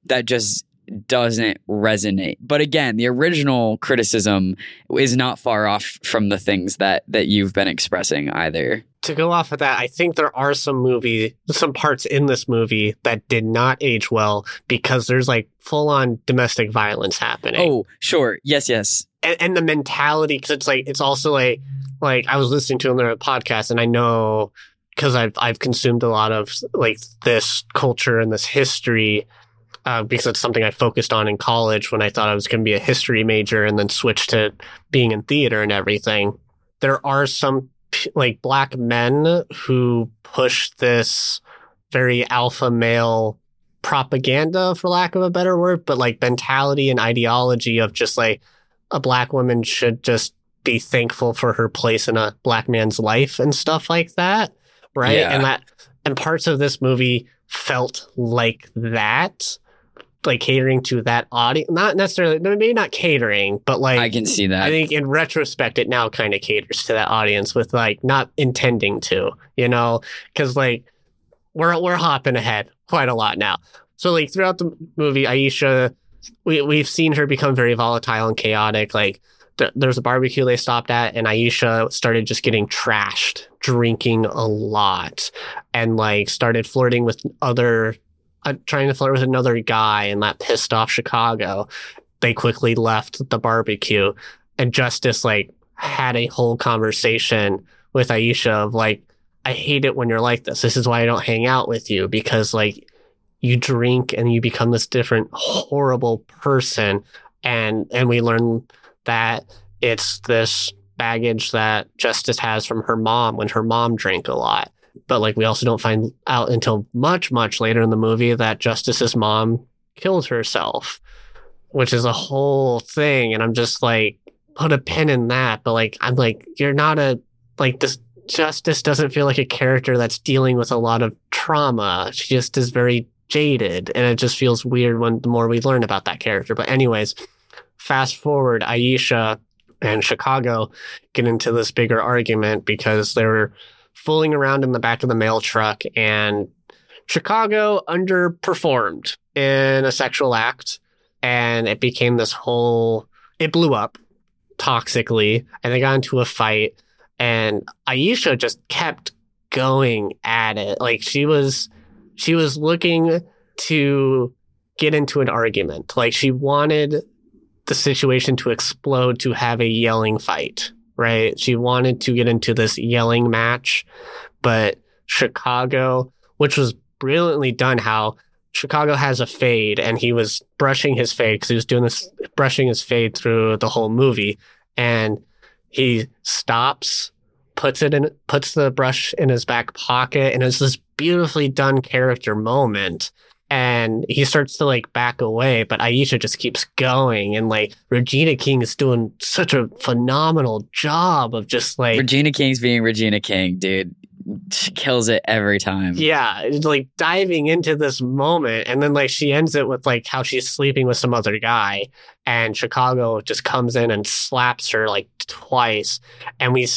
that just doesn't resonate. But again, the original criticism is not far off from the things that that you've been expressing either. To go off of that, I think there are some movie, some parts in this movie that did not age well because there's like full on domestic violence happening. Oh, sure. Yes, yes. And, and the mentality, because it's like, it's also like, like I was listening to another podcast and I know because I've I've consumed a lot of like this culture and this history uh, because it's something I focused on in college when I thought I was going to be a history major and then switched to being in theater and everything. There are some like black men who push this very alpha male propaganda, for lack of a better word, but like mentality and ideology of just like a black woman should just be thankful for her place in a black man's life and stuff like that right? Yeah. And that and parts of this movie felt like that, like catering to that audience. Not necessarily, maybe not catering, but like I can see that. I think in retrospect, it now kind of caters to that audience with like not intending to, you know, because like we're we're hopping ahead quite a lot now. So like throughout the movie, Iesha, we we've seen her become very volatile and chaotic, like th- there's a barbecue they stopped at, and Iesha started just getting trashed, drinking a lot, and like started flirting with other, trying to flirt with another guy, and that pissed off Chicago. They quickly left the barbecue, and Justice like had a whole conversation with Iesha of like, I hate it when you're like this. This is why I don't hang out with you because like you drink and you become this different horrible person and and we learn that it's this baggage that Justice has from her mom when her mom drank a lot. But like we also don't find out until much, much later in the movie that Justice's mom killed herself, which is a whole thing. And I'm just like, put a pin in that. But like, I'm like, you're not a, like, this Justice doesn't feel like a character that's dealing with a lot of trauma. She just is very jaded. And it just feels weird when the more we learn about that character. But, anyways, fast forward, Iesha and Chicago get into this bigger argument because they were fooling around in the back of the mail truck and Chicago underperformed in a sexual act and it became this whole it blew up toxically and they got into a fight and Iesha just kept going at it. Like she was she was looking to get into an argument. Like she wanted the situation to explode to have a yelling fight, right? She wanted to get into this yelling match, but Chicago, which was brilliantly done, how Chicago has a fade and he was brushing his fade because he was doing this, brushing his fade through the whole movie. And he stops, puts it in, puts the brush in his back pocket, and it's this beautifully done character moment and he starts to like back away, but Iesha just keeps going. And like Regina King is doing such a phenomenal job of just like Regina King's being Regina King, dude. She kills it every time. Yeah, like diving into this moment, and then like she ends it with like how she's sleeping with some other guy, and Chicago just comes in and slaps her like twice, and we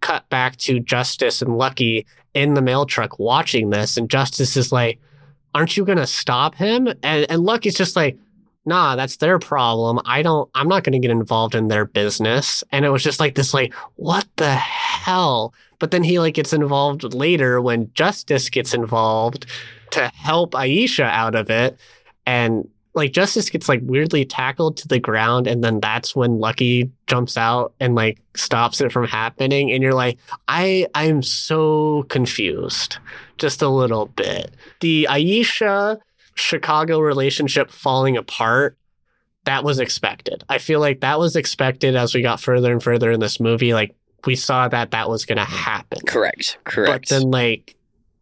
cut back to Justice and Lucky in the mail truck watching this, and Justice is like aren't you going to stop him? And, and Lucky's just like, nah, that's their problem. I don't, I'm not going to get involved in their business. And it was just like this, like, what the hell? But then he like gets involved later when Justice gets involved to help Iesha out of it. And like Justice gets like weirdly tackled to the ground, and then that's when Lucky jumps out and like stops it from happening. And you're like, I I'm so confused, just a little bit. The Iesha Chicago relationship falling apart, that was expected. I feel like that was expected as we got further and further in this movie. Like we saw that that was going to happen. Correct. Correct. But then like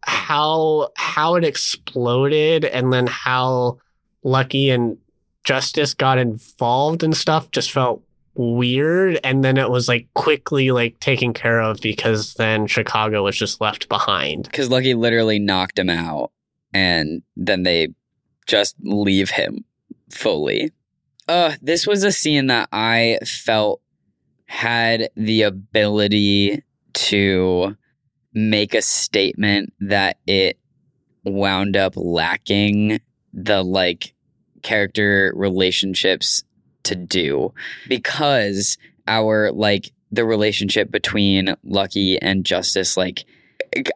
how how it exploded and then how Lucky and Justice got involved and stuff just felt weird and then it was like quickly like taken care of because then Chicago was just left behind. Because Lucky literally knocked him out and then they just leave him fully. Uh, this was a scene that I felt had the ability to make a statement that it wound up lacking the like character relationships to do because our like the relationship between Lucky and Justice like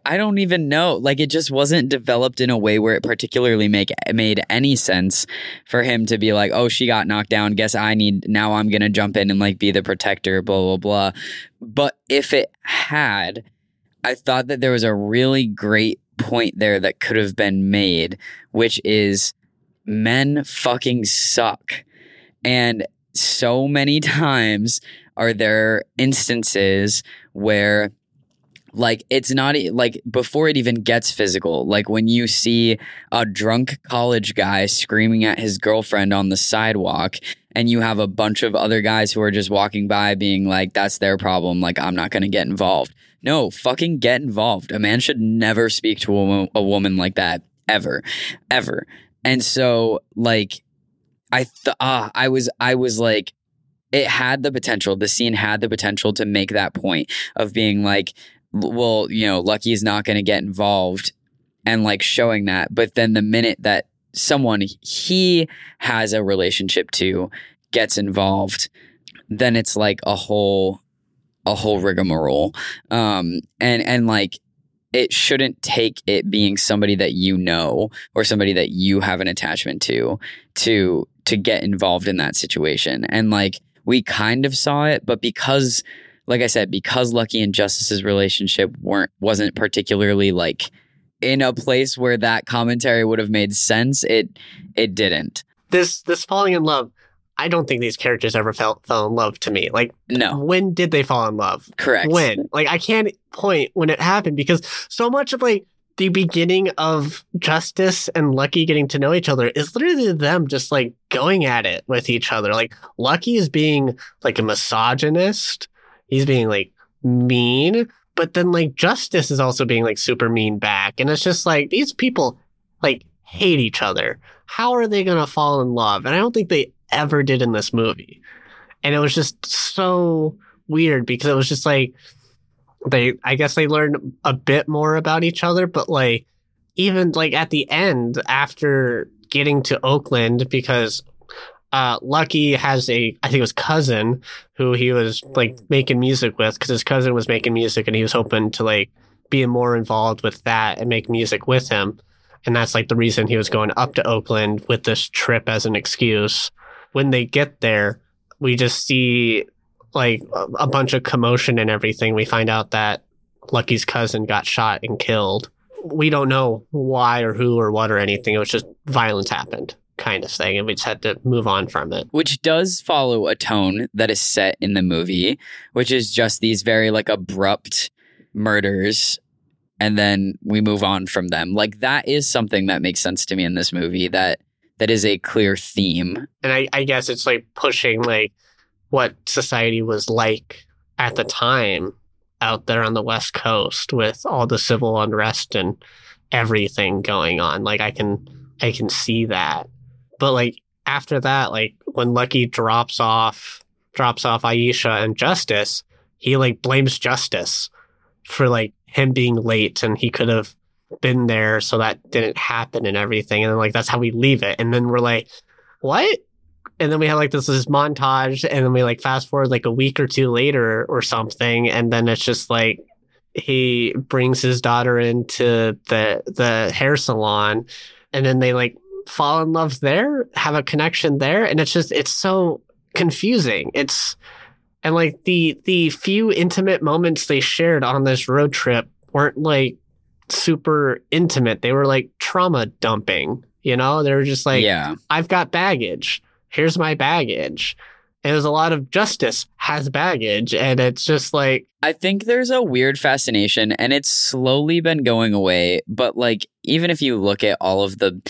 I don't even know. Like it just wasn't developed in a way where it particularly make made any sense for him to be like, "Oh, she got knocked down. Guess I need now I'm going to jump in and like be the protector, blah blah blah." But if it had, I thought that there was a really great point there that could have been made, which is men fucking suck. And so many <laughs> times are there instances where like it's not like before it even gets physical like when you see a drunk college guy screaming at his girlfriend on the sidewalk and you have a bunch of other guys who are just walking by being like that's their problem like i'm not going to get involved no fucking get involved a man should never speak to a, wo- a woman like that ever ever and so like i th- ah, i was i was like it had the potential the scene had the potential to make that point of being like well, you know, Lucky is not going to get involved and like showing that. But then the minute that someone he has a relationship to gets involved, then it's like a whole a whole rigmarole. Um and and like it shouldn't take it being somebody that you know or somebody that you have an attachment to to to get involved in that situation. And like we kind of saw it, but because like I said, because Lucky and Justice's relationship weren't wasn't particularly like in a place where that commentary would have made sense, it it didn't. This this falling in love, I don't think these characters ever felt fell in love to me. Like No, when did they fall in love? correct. When? Like I can't point when it happened because so much of like the beginning of Justice and Lucky getting to know each other is literally them just like going at it with each other. Like Lucky is being like a misogynist. He's being like mean, but then like Justice is also being like super mean back. And it's just like these people like hate each other. How are they going to fall in love? And I don't think they ever did in this movie. And it was just so weird because it was just like they I guess they learned a bit more about each other, but like even like at the end after getting to Oakland because uh Lucky has a I think it was cousin who he was like making music with because his cousin was making music and he was hoping to like be more involved with that and make music with him. And that's like the reason he was going up to Oakland with this trip as an excuse. When they get there, we just see like a, bunch of commotion and everything. We find out that Lucky's cousin got shot and killed. We don't know why or who or what or anything. It was just violence happened kind of thing. And we just had to move on from it. which does follow a tone that is set in the movie, which is just these very like abrupt murders and then we move on from them. Like that is something that makes sense to me in this movie that that is a clear theme. And I, I guess it's like pushing like what society was like at the time out there on the West Coast with all the civil unrest and everything going on. Like I can I can see that. But like after that, like when Lucky drops off drops off Iesha and Justice, he like blames Justice for like him being late and he could have been there so that didn't happen and everything. And then like that's how we leave it. And then we're like, what? And then we have like this, this montage, and then we like fast forward like a week or two later or something, and then it's just like he brings his daughter into the the hair salon, and then they like fall in love there, have a connection there, and it's just it's so confusing. It's and like the the few intimate moments they shared on this road trip weren't like super intimate. They were like trauma dumping, You know, they were just like, yeah. I've got baggage. Here's my baggage. And there's a lot of justice has baggage. And it's just like, I think there's a weird fascination and it's slowly been going away. But like, even if you look at all of the,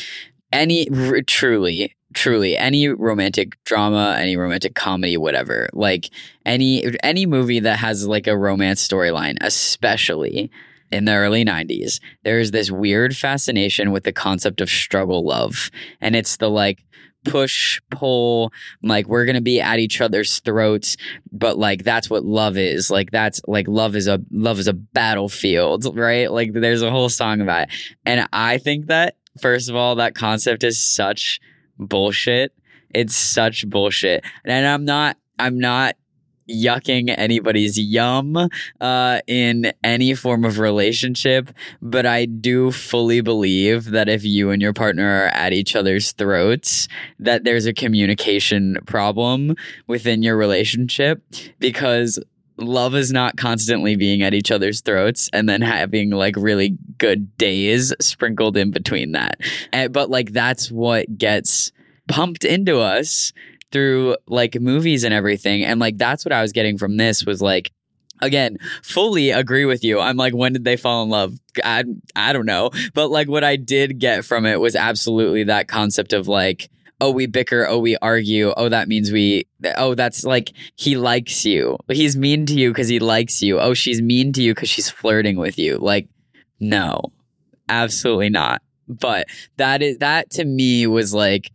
any r- truly, truly, any romantic drama, any romantic comedy, whatever, like any, any movie that has like a romance storyline, especially in the early 90s, there's this weird fascination with the concept of struggle love. And it's the like, push pull like we're gonna be at each other's throats but like that's what love is. Like that's like love is a love is a battlefield right? Like there's a whole song about it. And i think that first of all that concept is such bullshit. It's such bullshit. And i'm not i'm not yucking anybody's yum uh, in any form of relationship, but I do fully believe that if you and your partner are at each other's throats, that there's a communication problem within your relationship because love is not constantly being at each other's throats and then having like really good days sprinkled in between that. And, but like that's what gets pumped into us through like movies and everything. And like that's what I was getting from this was like again fully agree with you. I'm like when did they fall in love? I i don't know. But like what i did get from it was absolutely that concept of like oh we bicker oh we argue oh that means we oh that's like he likes you. He's mean to you because he likes you. Oh she's mean to you because she's flirting with you. Like no. Absolutely not. But that is that to me was like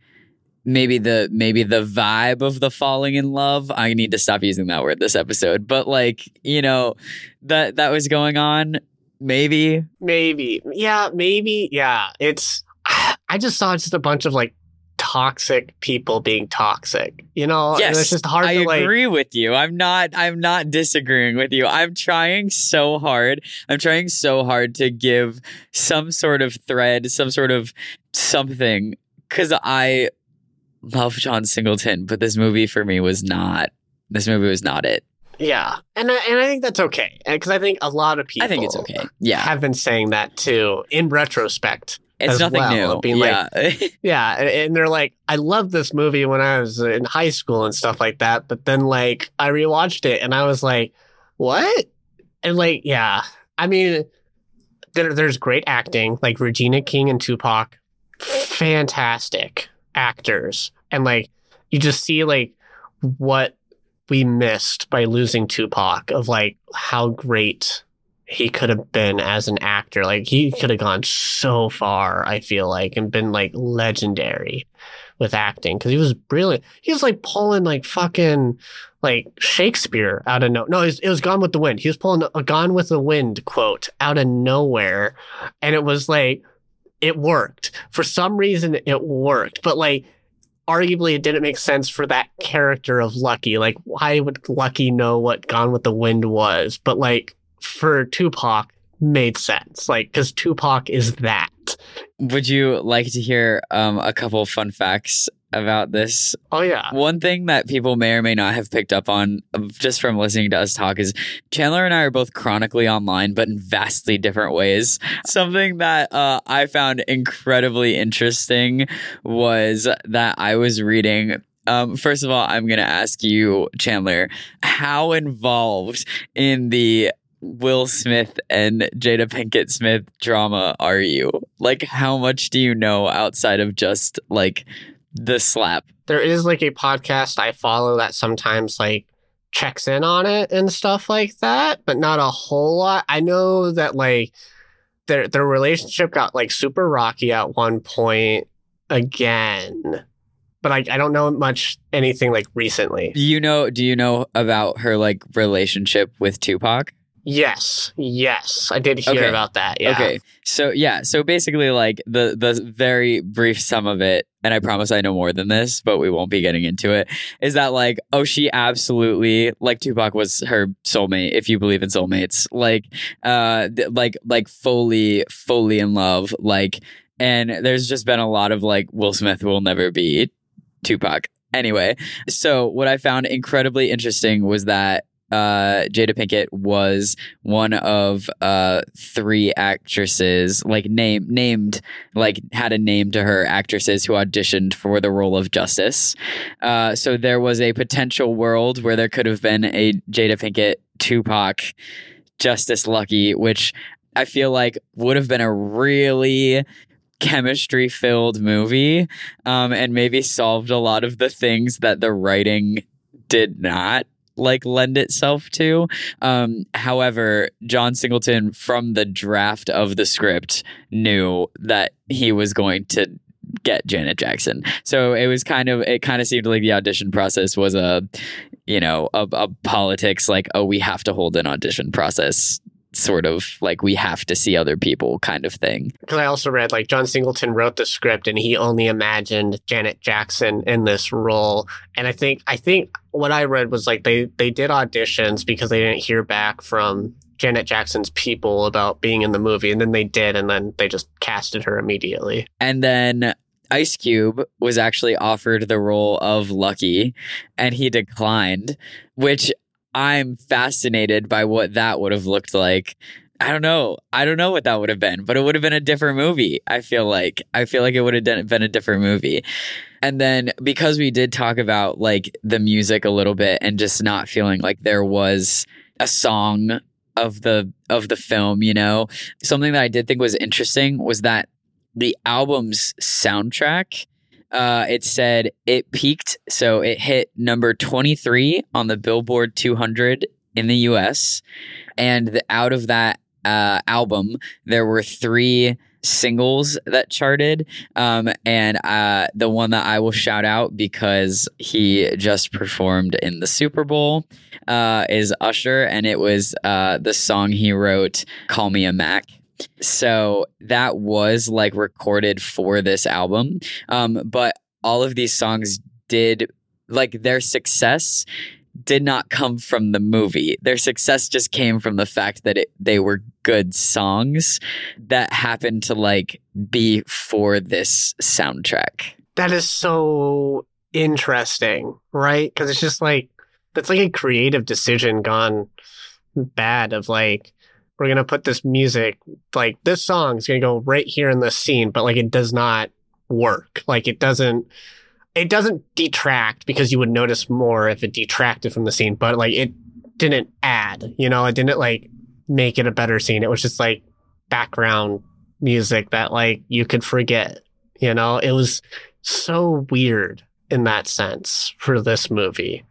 maybe the maybe the vibe of the falling in love i need to stop using that word this episode but like you know that that was going on maybe maybe. Yeah, maybe. Yeah. It's, <sighs> I just saw just a bunch of like toxic people being toxic, you know? And yes it's just hard i to like, agree with you i'm not i'm not disagreeing with you i'm trying so hard i'm trying so hard to give some sort of thread some sort of something because i love john singleton but this movie for me was not this movie was not it yeah. And I, and I think that's okay. Because I think a lot of people i think it's okay yeah have been saying that too in retrospect. it's nothing well, new being like, yeah <laughs> Yeah, and, and they're like, I loved this movie when I was in high school and stuff like that. But then, like, I rewatched it and I was like, what? And like, yeah, I mean, there, there's great acting, like Regina King and Tupac, fantastic actors, and like, you just see like what we missed by losing Tupac of like how great he could have been as an actor. Like he could have gone so far, I feel like, and been like legendary with acting because he was brilliant. He was like pulling like fucking like Shakespeare out of no. No, it was, it was Gone with the Wind. He was pulling a Gone with the Wind quote out of nowhere, and it was like it worked for some reason. It worked, but like arguably it didn't make sense for that character of Lucky. Like, why would Lucky know what Gone with the Wind was? But like for Tupac, made sense. Like, because Tupac is that. would you like to hear um, a couple fun facts about this Oh yeah, One thing that people may or may not have picked up on just from listening to us talk is Chandler and I are both chronically online, but in vastly different ways. Something that uh, I found incredibly interesting was that I was reading. Um, first of all, I'm going to ask you, Chandler, how involved in the Will Smith and Jada Pinkett Smith drama are you? Like, how much do you know outside of just like the slap? there is like a podcast I follow that sometimes like checks in on it and stuff like that, but not a whole lot. I know that like their their relationship got like super rocky at one point again. But I, I don't know much anything like recently. You know? Do you know about her like relationship with Tupac? Yes, yes, I did hear Okay. about that. Yeah. Okay, so yeah, so basically, like the the very brief sum of it, and I promise I know more than this, but we won't be getting into it. Is that like, oh, she absolutely like Tupac was her soulmate, if you believe in soulmates, like, uh, th- like like fully fully in love, like, and there's just been a lot of like Will Smith will never be Tupac. Anyway, so what I found incredibly interesting was that uh, Jada Pinkett was one of uh, three actresses, like name named, like had a name to her actresses who auditioned for the role of Justice. Uh, so there was a potential world where there could have been a Jada Pinkett Tupac Justice Lucky, which I feel like would have been a really chemistry filled movie um, and maybe solved a lot of the things that the writing did not like lend itself to. Um, however, John Singleton from the draft of the script knew that he was going to get Janet Jackson. So it was kind of it kind of seemed like the audition process was a you know a, a politics like oh we have to hold an audition process sort of like we have to see other people kind of thing. Because I also read like John Singleton wrote the script and he only imagined Janet Jackson in this role. And I think I think what I read was like they they did auditions because they didn't hear back from Janet Jackson's people about being in the movie, and then they did, and then they just casted her immediately. And then Ice Cube was actually offered the role of Lucky, and he declined, which I'm fascinated by what that would have looked like. I don't know. I don't know what that would have been, but it would have been a different movie. I feel like. I feel like it would have been a different movie. And then because we did talk about like the music a little bit and just not feeling like there was a song of the of the film, you know, something that I did think was interesting was that the album's soundtrack uh, it said it peaked, so it hit number 23 on the Billboard 200 in the US. And the, out of that uh, album, there were three singles that charted. Um, and uh, the one that I will shout out because he just performed in the Super Bowl uh, is Usher, and it was uh, the song he wrote, Call Me a Mack. So that was like recorded for this album. Um, but all of these songs did like their success did not come from the movie. Their success just came from the fact that it, they were good songs that happened to like be for this soundtrack. That is so interesting, right? Because it's just like that's like a creative decision gone bad. Of like we're gonna put this music like this song is gonna go right here in this scene, but like it does not work. Like it doesn't it doesn't detract because you would notice more if it detracted from the scene, but like it didn't add, you know, it didn't like make it a better scene. It was just like background music that like you could forget, you know? It was so weird in that sense for this movie.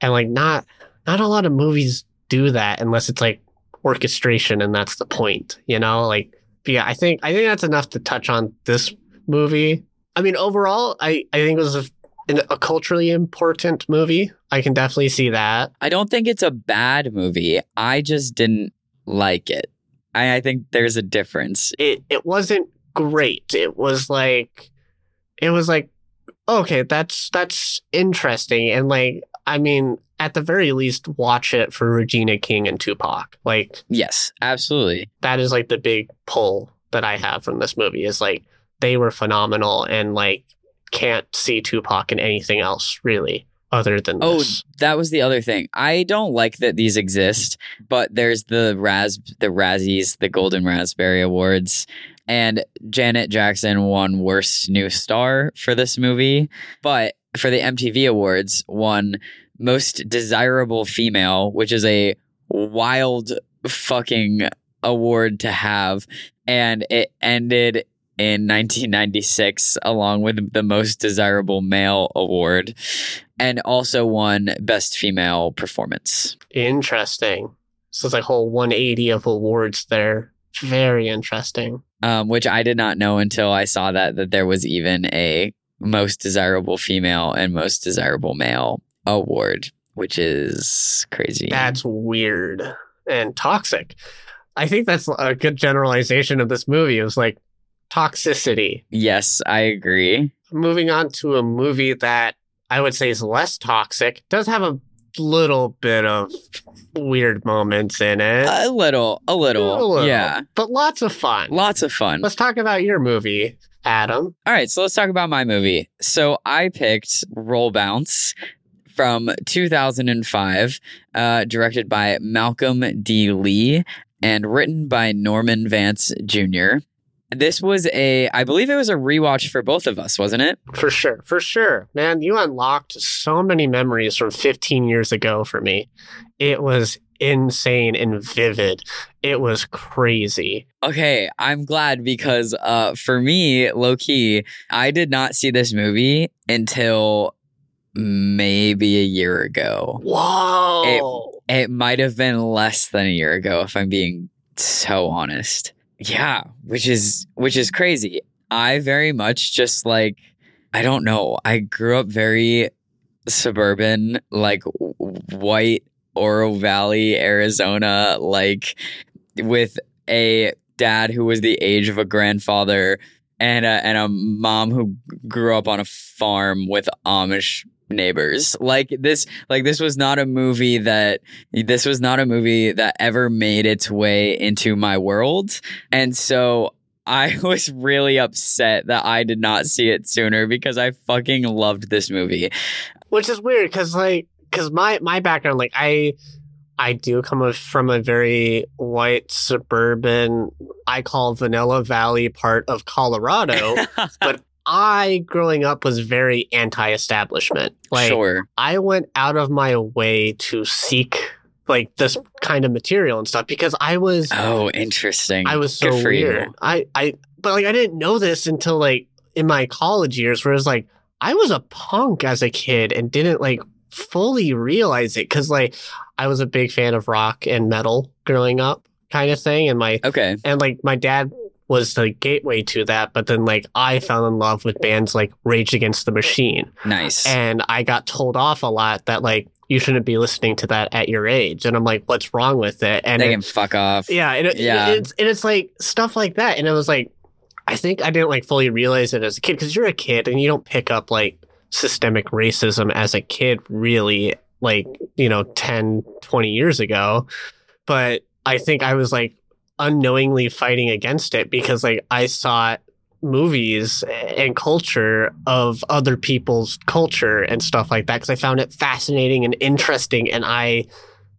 And like not not a lot of movies do that unless it's like orchestration and that's the point, you know? Like yeah, I think I think that's enough to touch on this movie. I mean, overall, I, I think it was a, a culturally important movie. I can definitely see that. I don't think it's a bad movie. I just didn't like it. I, I think there's a difference. It it wasn't great. It was like it was like okay, that's that's interesting and like I mean, at the very least watch it for Regina King and Tupac. Like Yes, absolutely. That is like the big pull that I have from this movie is like they were phenomenal and like can't see Tupac in anything else really other than this. oh, this. that was the other thing. I don't like that these exist, but there's the Raz, the Razzies, the Golden Raspberry Awards, and Janet Jackson won Worst New Star for this movie, but for the MTV Awards, won Most Desirable Female, which is a wild fucking award to have, and it ended in 1996, along with the Most Desirable Male Award, and also won Best Female Performance. Interesting. So it's like a whole 180 of awards there. Very interesting. Um, which I did not know until I saw that that there was even a Most Desirable Female and Most Desirable Male award, which is crazy. That's weird and toxic. I think that's a good generalization of this movie. It was like toxicity. Yes, I agree. Moving on to a movie that I would say is less toxic, does have a little bit of weird moments in it. A little, a little, A little. yeah, but lots of fun. lots of fun. Let's talk about your movie, Adam. All right, so let's talk about my movie. So I picked Roll Bounce from 2005, uh, directed by Malcolm D. Lee and written by Norman Vance Jr. This was a, I believe it was a rewatch for both of us, wasn't it? For sure. For sure. Man, you unlocked so many memories from 15 years ago for me. It was insane and vivid. It was crazy. Okay, I'm glad because uh, for me, low key, I did not see this movie until maybe a year ago. Whoa. It might have been less than a year ago, if I'm being so honest. Yeah, which is which is crazy. I very much just like I don't know. I grew up very suburban, like white Oro Valley, Arizona, like with a dad who was the age of a grandfather and a, and a mom who grew up on a farm with Amish neighbors. Like this like this was not a movie that this was not a movie that ever made its way into my world. And so I <laughs> was really upset that I did not see it sooner because I fucking loved this movie. Which is weird cuz like cuz my my background like I I do come from a very white suburban I call Vanilla Valley part of Colorado, <laughs> but I growing up was very anti-establishment. Like sure. I went out of my way to seek like this kind of material and stuff because I was Oh, interesting. I was so weird. you. I I but like I didn't know this until like in my college years where it's like I was a punk as a kid and didn't like fully realize it cuz like I was a big fan of rock and metal growing up kind of thing and my Okay. and like my dad was the gateway to that but then like I fell in love with bands like Rage Against the Machine Nice. and I got told off a lot that like you shouldn't be listening to that at your age and I'm like what's wrong with it and they it- can fuck off. yeah, and it, Yeah. it's and it's like stuff like that, and it was like, I think I didn't like fully realize it as a kid because you're a kid and you don't pick up like systemic racism as a kid really like you know 10 20 years ago but i think i was like unknowingly fighting against it because like i saw movies and culture of other people's culture and stuff like that because i found it fascinating and interesting and i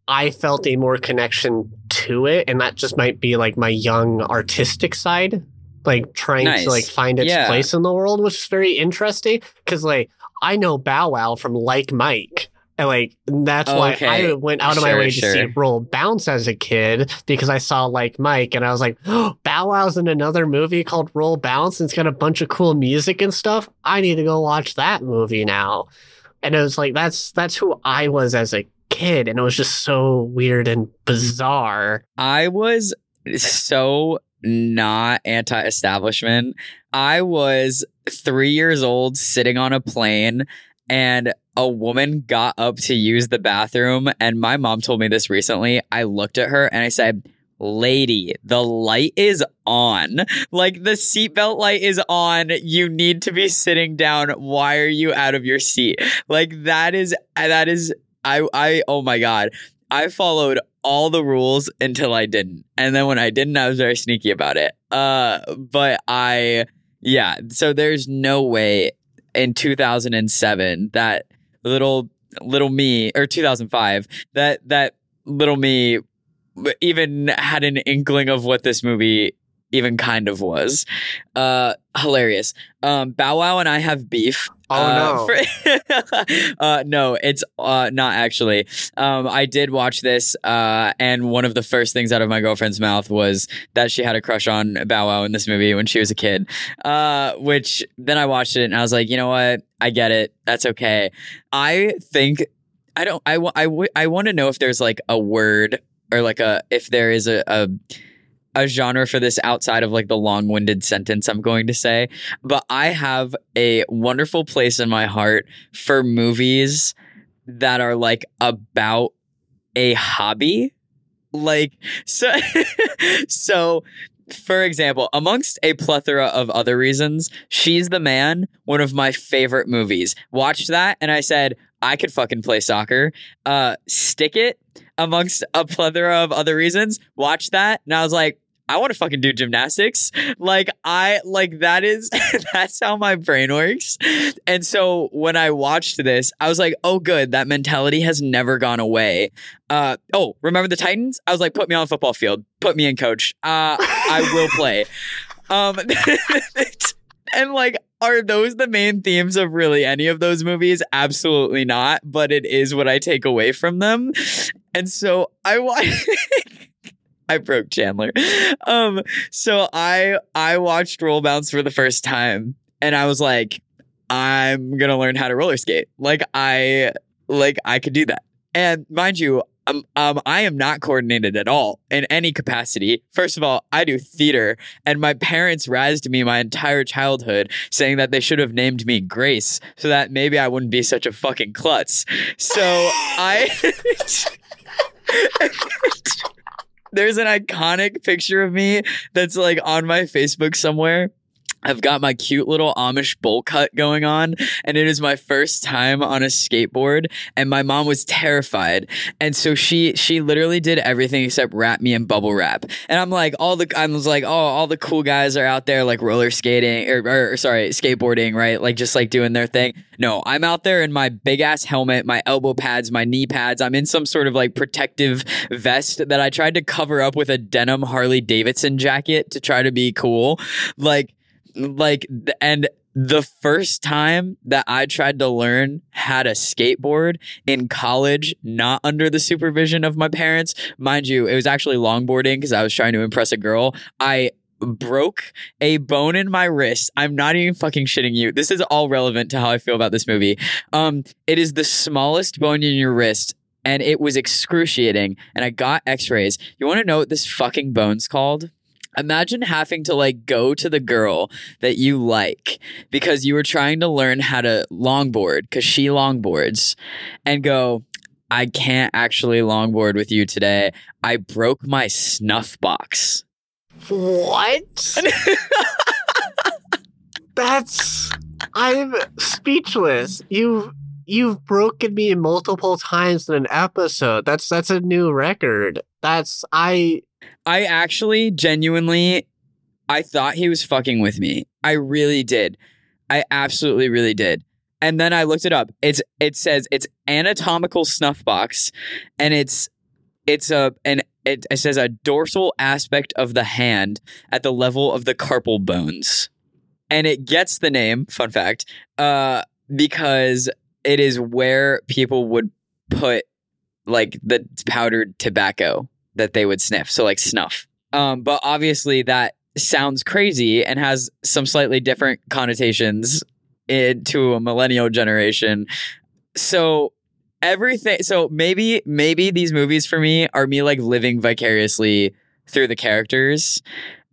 I felt a more connection to it, and that just might be like my young artistic side, like trying Nice. to like find its Yeah. place in the world, which is very interesting. Because like I know Bow Wow from Like Mike, and like that's why Okay. I went out of my Sure, way to see. Roll Bounce as a kid because I saw Like Mike, and I was like, oh, Bow Wow's in another movie called Roll Bounce, and it's got a bunch of cool music and stuff. I need to go watch that movie now. And it was like that's that's who I was as a kid, and it was just so weird and bizarre. I was so not anti establishment. I was three years old sitting on a plane and a woman got up to use the bathroom. And my mom told me this recently. I looked at her and I said, Lady, the light is on. Like the seatbelt light is on. You need to be sitting down. Why are you out of your seat? Like that is, that is, I, I, oh my God. I followed all the rules until I didn't. And then when I didn't, I was very sneaky about it. Uh, but I, yeah, so there's no way in 2007 that little, little me, or 2005, that, that little me even had an inkling of what this movie even kind of was. Uh, hilarious. Um, Bow Wow and I have beef. Oh, Uh, no. for- <laughs> uh, no, it's uh, not actually. Um, I did watch this, uh, and one of the first things out of my girlfriend's mouth was that she had a crush on Bow Wow in this movie when she was a kid. Uh, which then I watched it and I was like, you know what? I get it. That's okay. I think I don't. I wa- I, w- I want to know if there's like a word or like a if there is a. a a genre for this outside of like the long-winded sentence I'm going to say, but I have a wonderful place in my heart for movies that are like about a hobby. Like so <laughs> so for example, amongst a plethora of other reasons, She's the Man, one of my favorite movies. Watched that and I said, I could fucking play soccer. Uh Stick It, amongst a plethora of other reasons, Watch that and I was like, I want to fucking do gymnastics. Like I like that is <laughs> that's how my brain works. And so when I watched this, I was like, "Oh good, that mentality has never gone away." Uh oh, remember the Titans? I was like, "Put me on football field. Put me in coach. Uh I will play." <laughs> um <laughs> and like are those the main themes of really any of those movies? Absolutely not, but it is what I take away from them. And so I watched <laughs> I broke Chandler. Um so I I watched Roll Bounce for the first time and I was like I'm going to learn how to roller skate. Like I like I could do that. And mind you, um, um, I am not coordinated at all in any capacity. First of all, I do theater, and my parents razzed me my entire childhood, saying that they should have named me Grace so that maybe I wouldn't be such a fucking klutz. So I. <laughs> <laughs> There's an iconic picture of me that's like on my Facebook somewhere I've got my cute little Amish bowl cut going on, and it is my first time on a skateboard. And my mom was terrified, and so she she literally did everything except wrap me in bubble wrap. And I'm like, all the I was like, oh, all the cool guys are out there like roller skating or, or sorry, skateboarding, right? Like just like doing their thing. No, I'm out there in my big ass helmet, my elbow pads, my knee pads. I'm in some sort of like protective vest that I tried to cover up with a denim Harley Davidson jacket to try to be cool. Like like and the first time that I tried to learn how to skateboard in college, not under the supervision of my parents, mind you, it was actually longboarding because I was trying to impress a girl. I broke a bone in my wrist. I'm not even fucking shitting you. This is all relevant to how I feel about this movie. Um, it is the smallest bone in your wrist. And it was excruciating. And I got x rays. You want to know what this fucking bone's called? Imagine having to like go to the girl that you like because you were trying to learn how to longboard because she longboards and go, I can't actually longboard with you today. I broke my snuff box. What? <laughs> That's I'm speechless. You've you've broken me multiple times in an episode. That's that's a new record. That's I I actually genuinely I thought he was fucking with me. I really did. I absolutely really did. And then I looked it up. It's it says it's anatomical snuff box and it's it's a an it, it says a dorsal aspect of the hand at the level of the carpal bones. And it gets the name, fun fact, uh, because it is where people would put like the powdered tobacco that they would sniff. So like snuff. Um, but obviously that sounds crazy and has some slightly different connotations into a millennial generation. So everything so maybe maybe these movies for me are me like living vicariously through the characters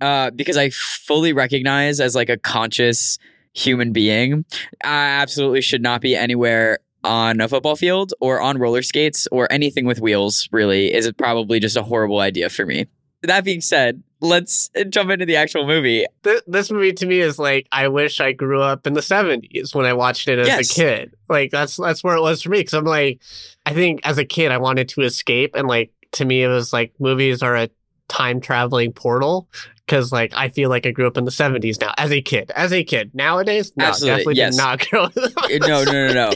uh because I fully recognize as like a conscious human being I absolutely should not be anywhere on a football field or on roller skates or anything with wheels really is it probably just a horrible idea for me. That being said, let's jump into the actual movie. This movie to me is like I wish I grew up in the 70s when I watched it as yes. a kid. Like that's that's where it was for me cuz I'm like I think as a kid I wanted to escape and like to me it was like movies are a time traveling portal because like I feel like I grew up in the 70s now as a kid. As a kid. Nowadays, no, Absolutely, definitely yes. did not grow up. <laughs> no, no, no, no.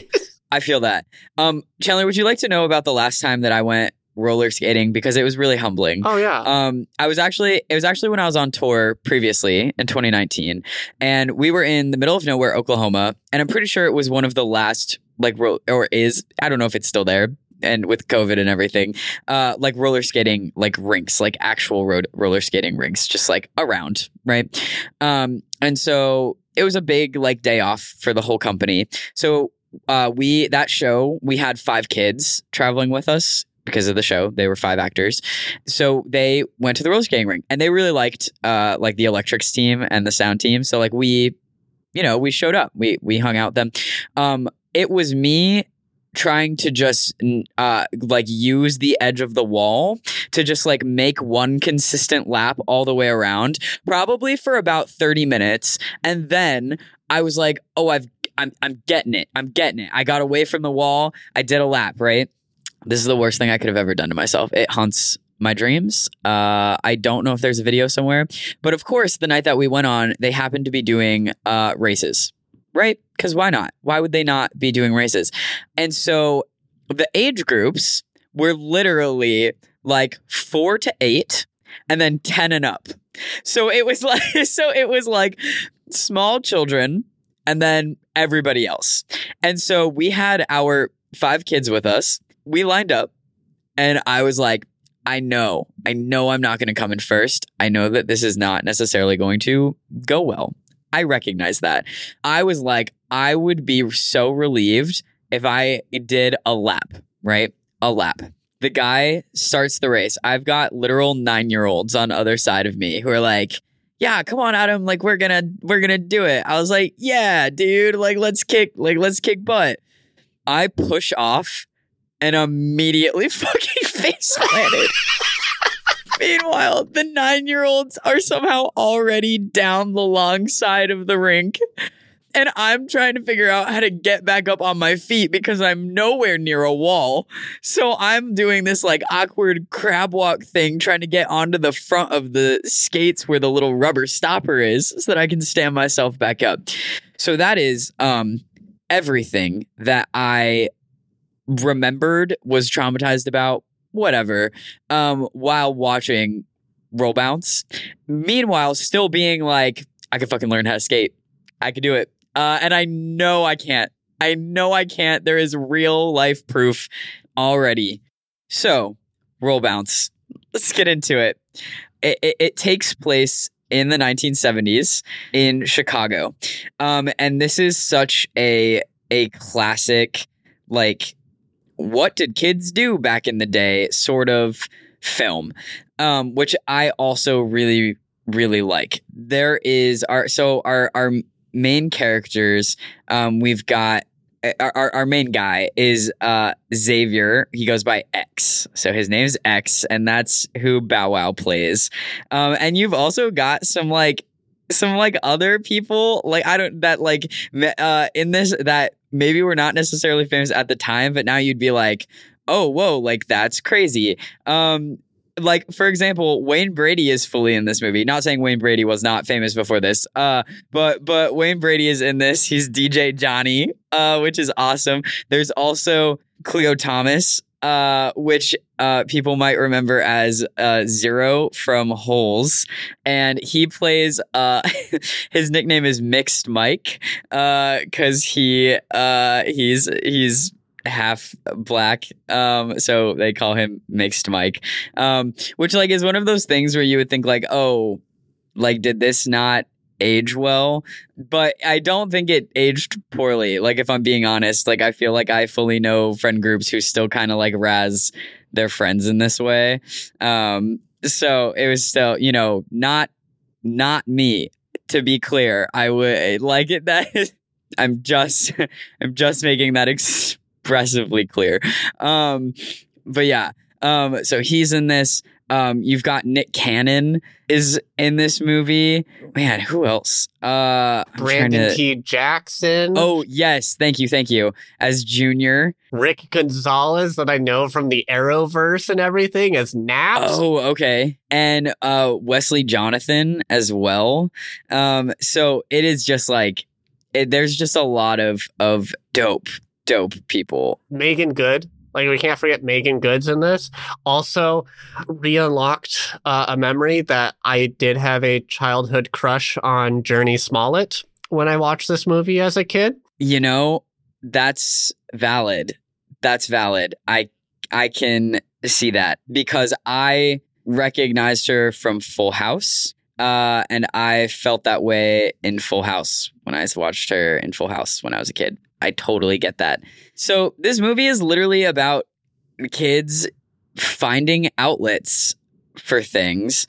I feel that. Um, Chandler, would you like to know about the last time that I went roller skating because it was really humbling. Oh yeah. Um, I was actually it was actually when I was on tour previously in 2019, and we were in the middle of nowhere, Oklahoma, and I'm pretty sure it was one of the last like ro- or is I don't know if it's still there. And with COVID and everything, uh, like roller skating, like rinks, like actual road roller skating rinks, just like around, right? Um, and so it was a big like day off for the whole company. So uh, we that show we had five kids traveling with us because of the show. They were five actors, so they went to the roller skating rink and they really liked uh, like the electrics team and the sound team. So like we, you know, we showed up. We we hung out them. Um, it was me trying to just uh like use the edge of the wall to just like make one consistent lap all the way around probably for about 30 minutes and then I was like oh I've I'm I'm getting it. I'm getting it. I got away from the wall. I did a lap, right? This is the worst thing I could have ever done to myself. It haunts my dreams. Uh, I don't know if there's a video somewhere, but of course, the night that we went on, they happened to be doing uh, races, right? Because why not? Why would they not be doing races? And so the age groups were literally like four to eight, and then ten and up. So it was <laughs> like, so it was like small children, and then everybody else. And so we had our five kids with us. We lined up, and I was like, I know, I know I'm not going to come in first. I know that this is not necessarily going to go well. I recognize that. I was like, I would be so relieved if I did a lap, right? A lap. The guy starts the race. I've got literal nine year olds on other side of me who are like, yeah, come on, Adam. Like we're gonna we're gonna do it. I was like, yeah, dude. Like let's kick like let's kick butt. I push off and immediately <laughs> fucking face planted. <laughs> Meanwhile, the nine year olds are somehow already down the long side of the rink. And I'm trying to figure out how to get back up on my feet because I'm nowhere near a wall. So I'm doing this like awkward crab walk thing, trying to get onto the front of the skates where the little rubber stopper is so that I can stand myself back up. So that is um, everything that I remembered, was traumatized about, whatever, um, while watching Roll Bounce. Meanwhile, still being like, I could fucking learn how to skate. I could do it. Uh, and I know I can't. I know I can't. There is real life proof already. So, Roll Bounce. Let's get into it. It, it, it takes place in the 1970s in Chicago. Um, and this is such a a classic like what did kids do back in the day sort of film um, which i also really really like there is our so our our main characters um, we've got our, our main guy is uh, Xavier. He goes by X. So his name's X, and that's who Bow Wow plays. Um, and you've also got some like some like other people like I don't that like uh in this that maybe were not necessarily famous at the time, but now you'd be like, oh whoa, like that's crazy. Um like for example, Wayne Brady is fully in this movie. Not saying Wayne Brady was not famous before this, uh, but but Wayne Brady is in this. He's DJ Johnny, uh, which is awesome. There's also Khleo Thomas, uh, which uh, people might remember as uh, Zero from Holes, and he plays. Uh, <laughs> his nickname is Mixed Mike because uh, he uh, he's he's half black um so they call him mixed mike um which like is one of those things where you would think like oh like did this not age well, but I don't think it aged poorly. Like if I'm being honest, like I feel like I fully know friend groups who still kind of like razz their friends in this way. Um, so it was still, you know, not not me. To be clear, I would like it that <laughs> I'm just <laughs> I'm just making that expressively clear. Um, but yeah, um, so he's in this. Um, you've got Nick Cannon is in this movie. Man, who else? Uh, Brandon to... T. Jackson. Oh yes, thank you, thank you. As Junior, Rick Gonzalez that I know from the Arrowverse and everything as Naps. Oh, okay, and uh, Wesley Jonathan as well. Um, so it is just like it, there's just a lot of of dope, dope people. Meagan Good. Like we can't forget Meagan Good's in this. Also, re-unlocked uh, a memory that I did have a childhood crush on Jurnee Smollett when I watched this movie as a kid. You know, that's valid. That's valid. I I can see that because I recognized her from Full House. Uh, and I felt that way in Full House when I watched her in Full House when I was a kid. I totally get that. So this movie is literally about kids finding outlets for things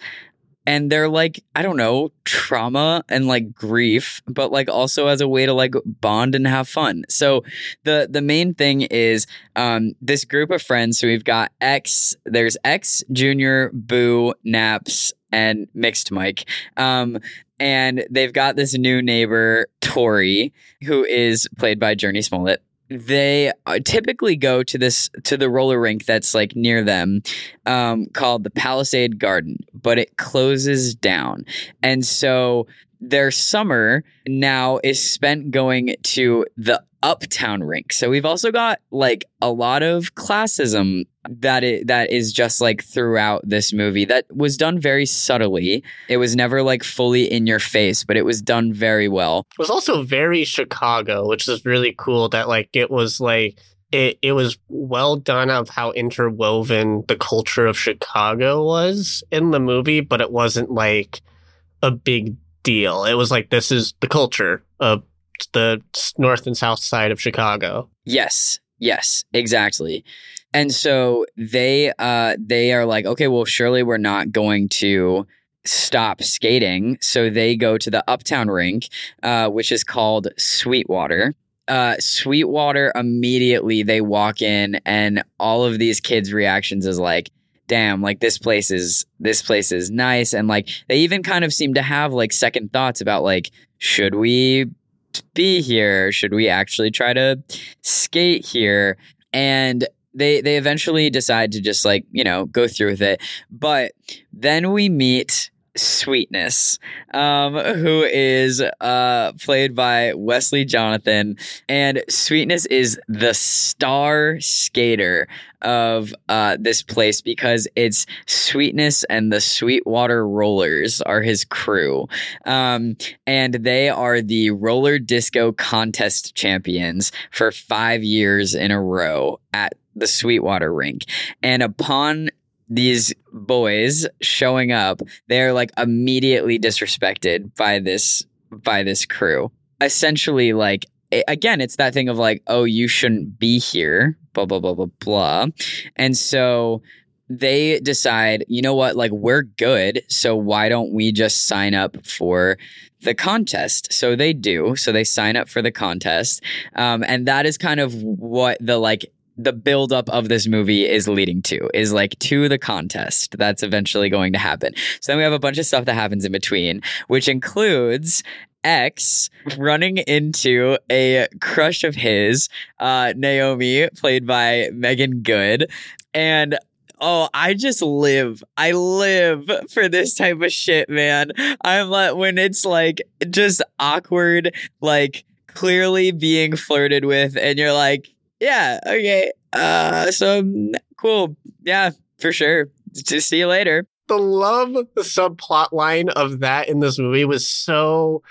and they're like i don't know trauma and like grief but like also as a way to like bond and have fun. So the the main thing is um this group of friends so we've got x there's x junior boo naps and mixed mike. Um and they've got this new neighbor tori who is played by jurnee smollett they uh, typically go to this to the roller rink that's like near them um, called the palisade garden but it closes down. And so their summer now is spent going to the uptown rink. So we've also got like a lot of classism that it, that is just like throughout this movie that was done very subtly it was never like fully in your face but it was done very well It was also very Chicago, which is really cool that like it was like it, it was well done of how interwoven the culture of Chicago was in the movie, but it wasn't like a big deal. It was like this is the culture of the north and south side of Chicago. Yes, yes, exactly. And so they uh they are like, okay, well surely we're not going to stop skating. So they go to the Uptown rink, uh, which is called Sweetwater. Uh, Sweetwater immediately they walk in and all of these kids' reactions is like, damn, like this place is this place is nice. And like they even kind of seem to have like second thoughts about like, should we be here? Should we actually try to skate here? And they they eventually decide to just like, you know, go through with it. But then we meet Sweetness, um, who is uh, played by Wesley Jonathan. And Sweetness is the star skater of uh, this place because it's Sweetness and the Sweetwater Rollers are his crew. Um, and they are the roller disco contest champions for five years in a row at the Sweetwater rink. And upon these boys showing up, they're like immediately disrespected by this by this crew. Essentially, like again, it's that thing of like, oh, you shouldn't be here, blah blah blah blah blah. And so they decide, you know what, like we're good, so why don't we just sign up for the contest? So they do. So they sign up for the contest, um, and that is kind of what the like the buildup of this movie is leading to is like to the contest that's eventually going to happen. So then we have a bunch of stuff that happens in between, which includes X running into a crush of his, uh, Naomi, played by Meagan Good. And Oh, I just live. I live for this type of shit, man. I'm like, when it's like just awkward, like clearly being flirted with, and you're like, yeah, okay. Uh, so cool. Yeah, for sure. Just see you later. The love subplot line of that in this movie was so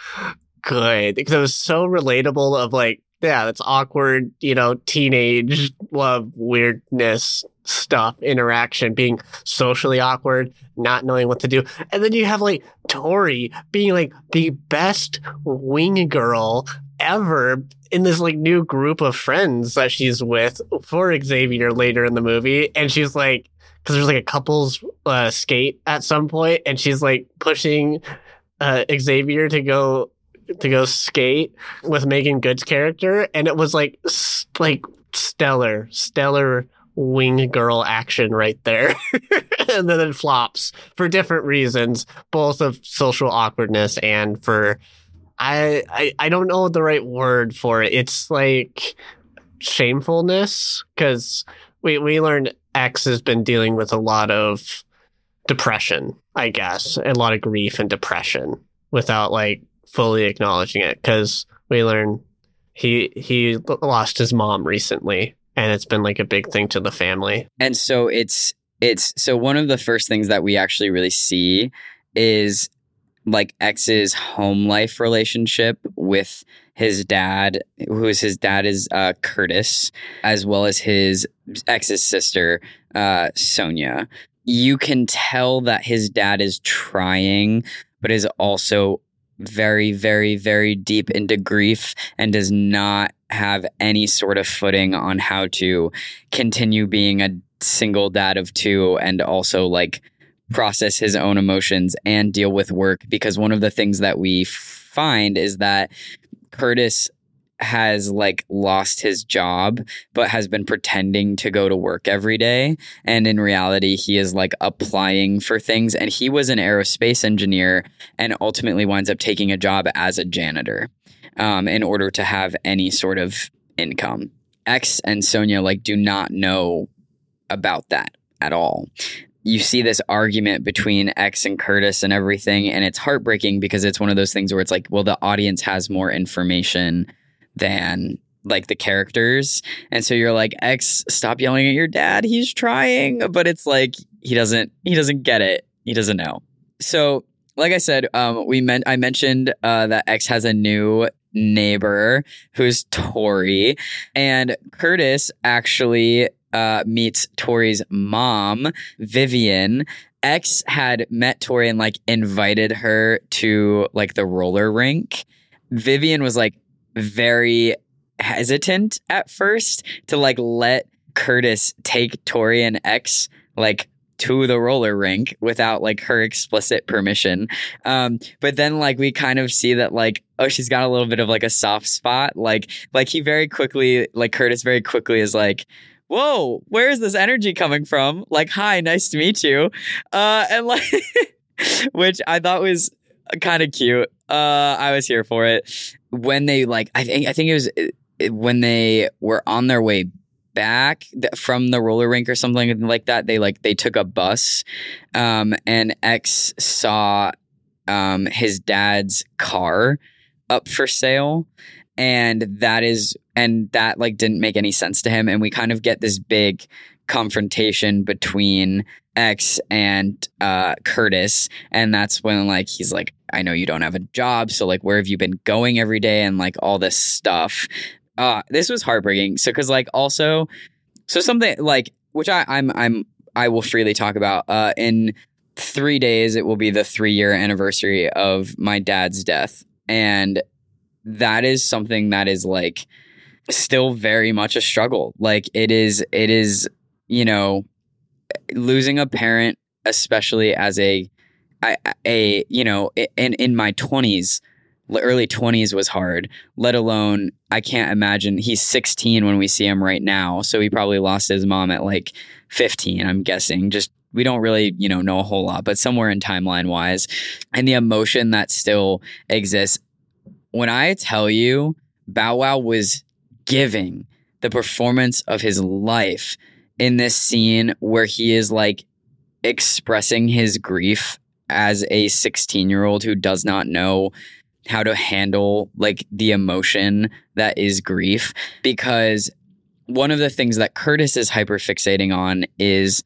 good because it was so relatable of like yeah that's awkward you know teenage love weirdness stuff interaction being socially awkward not knowing what to do and then you have like tori being like the best wing girl ever in this like new group of friends that she's with for xavier later in the movie and she's like because there's like a couples uh, skate at some point and she's like pushing uh, xavier to go to go skate with Meagan Good's character, and it was like like stellar, stellar wing girl action right there, <laughs> and then it flops for different reasons, both of social awkwardness and for I I, I don't know the right word for it. It's like shamefulness because we we learned X has been dealing with a lot of depression, I guess, a lot of grief and depression without like fully acknowledging it because we learn he he lost his mom recently and it's been like a big thing to the family And so it's it's so one of the first things that we actually really see is like X's home life relationship with his dad, who is his dad is uh, Curtis, as well as his X's sister, uh, Sonia. You can tell that his dad is trying, but is also very, very, very deep into grief and does not have any sort of footing on how to continue being a single dad of two and also like process his own emotions and deal with work because one of the things that we find is that Curtis has like lost his job but has been pretending to go to work every day. And in reality he is like applying for things. And he was an aerospace engineer and ultimately winds up taking a job as a janitor um, in order to have any sort of income. X and Sonia like do not know about that at all. You see this argument between X and Curtis and everything, and it's heartbreaking because it's one of those things where it's like, well, the audience has more information than like the characters. And so you're like, X, stop yelling at your dad. He's trying. But it's like he doesn't he doesn't get it. He doesn't know. So like I said, um, we meant I mentioned uh, that X has a new neighbor who's Tori, and Curtis actually uh, meets Tori's mom, Vivian. X had met Tori and like invited her to like the roller rink. Vivian was like very hesitant at first to like let Curtis take Tori and X like to the roller rink without like her explicit permission. Um, but then like we kind of see that like oh she's got a little bit of like a soft spot. Like like he very quickly like Curtis very quickly is like whoa where is this energy coming from? Like hi nice to meet you. Uh, and like <laughs> which I thought was kind of cute. Uh, I was here for it when they like I think I think it was when they were on their way back from the roller rink or something like that they like they took a bus um, and x saw um, his dad's car up for sale and that is and that like didn't make any sense to him. And we kind of get this big confrontation between X and uh, Curtis, and that's when like he's like, I know you don't have a job, so like, where have you been going every day, and like all this stuff. Uh, this was heartbreaking. So, because like also, so something like which I, I'm I'm I will freely talk about. Uh, in three days, it will be the three year anniversary of my dad's death, and that is something that is like still very much a struggle. Like it is, it is, you know, losing a parent, especially as a, a, you know, in in my twenties early 20s was hard, let alone I can't imagine he's 16 when we see him right now. So he probably lost his mom at like 15, I'm guessing. Just we don't really, you know, know a whole lot, but somewhere in timeline wise and the emotion that still exists. When I tell you Bow Wow was giving the performance of his life in this scene where he is like expressing his grief as a 16 year old who does not know how to handle like the emotion that is grief. Because one of the things that Curtis is hyper fixating on is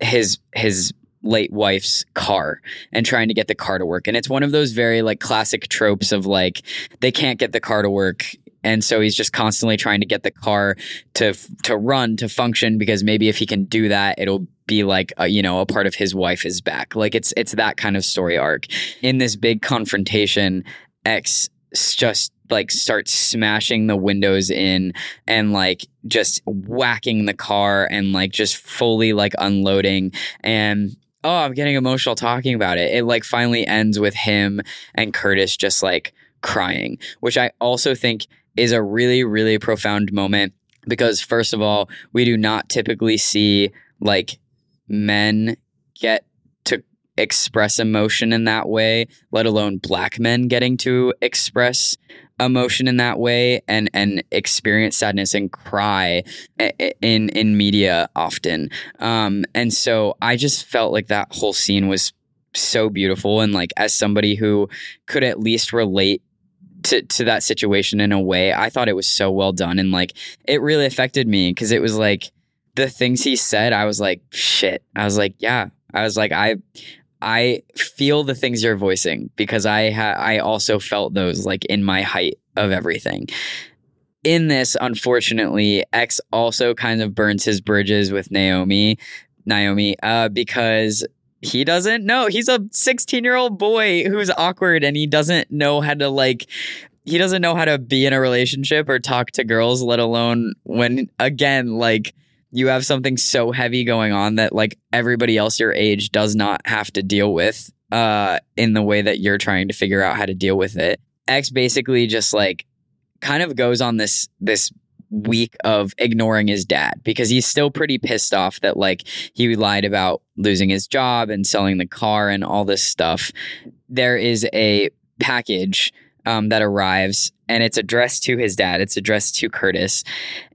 his his late wife's car and trying to get the car to work. And it's one of those very like classic tropes of like they can't get the car to work. And so he's just constantly trying to get the car to to run to function because maybe if he can do that it'll be like a, you know a part of his wife is back. Like it's it's that kind of story arc. In this big confrontation X just like starts smashing the windows in and like just whacking the car and like just fully like unloading. And oh i'm getting emotional talking about it. It like finally ends with him and curtis just like crying which i also think is a really really profound moment because first of all we do not typically see like men get express emotion in that way, let alone black men getting to express emotion in that way and and experience sadness and cry in in media often. Um, and so I just felt like that whole scene was so beautiful and like as somebody who could at least relate to, to that situation in a way i thought it was so well done and like it really affected me because it was like the things he said i was like shit i was like yeah i was like i I feel the things you're voicing because I ha- I also felt those like in my height of everything. In this, unfortunately, X also kind of burns his bridges with Naomi, Naomi, uh, because he doesn't know. He's a 16 year old boy who's awkward and he doesn't know how to like he doesn't know how to be in a relationship or talk to girls, let alone when again, like you have something so heavy going on that like everybody else your age does not have to deal with uh in the way that you're trying to figure out how to deal with it. X basically just like kind of goes on this this week of ignoring his dad because he's still pretty pissed off that like he lied about losing his job and selling the car and all this stuff. There is a package um, that arrives, and it's addressed to his dad. It's addressed to Curtis,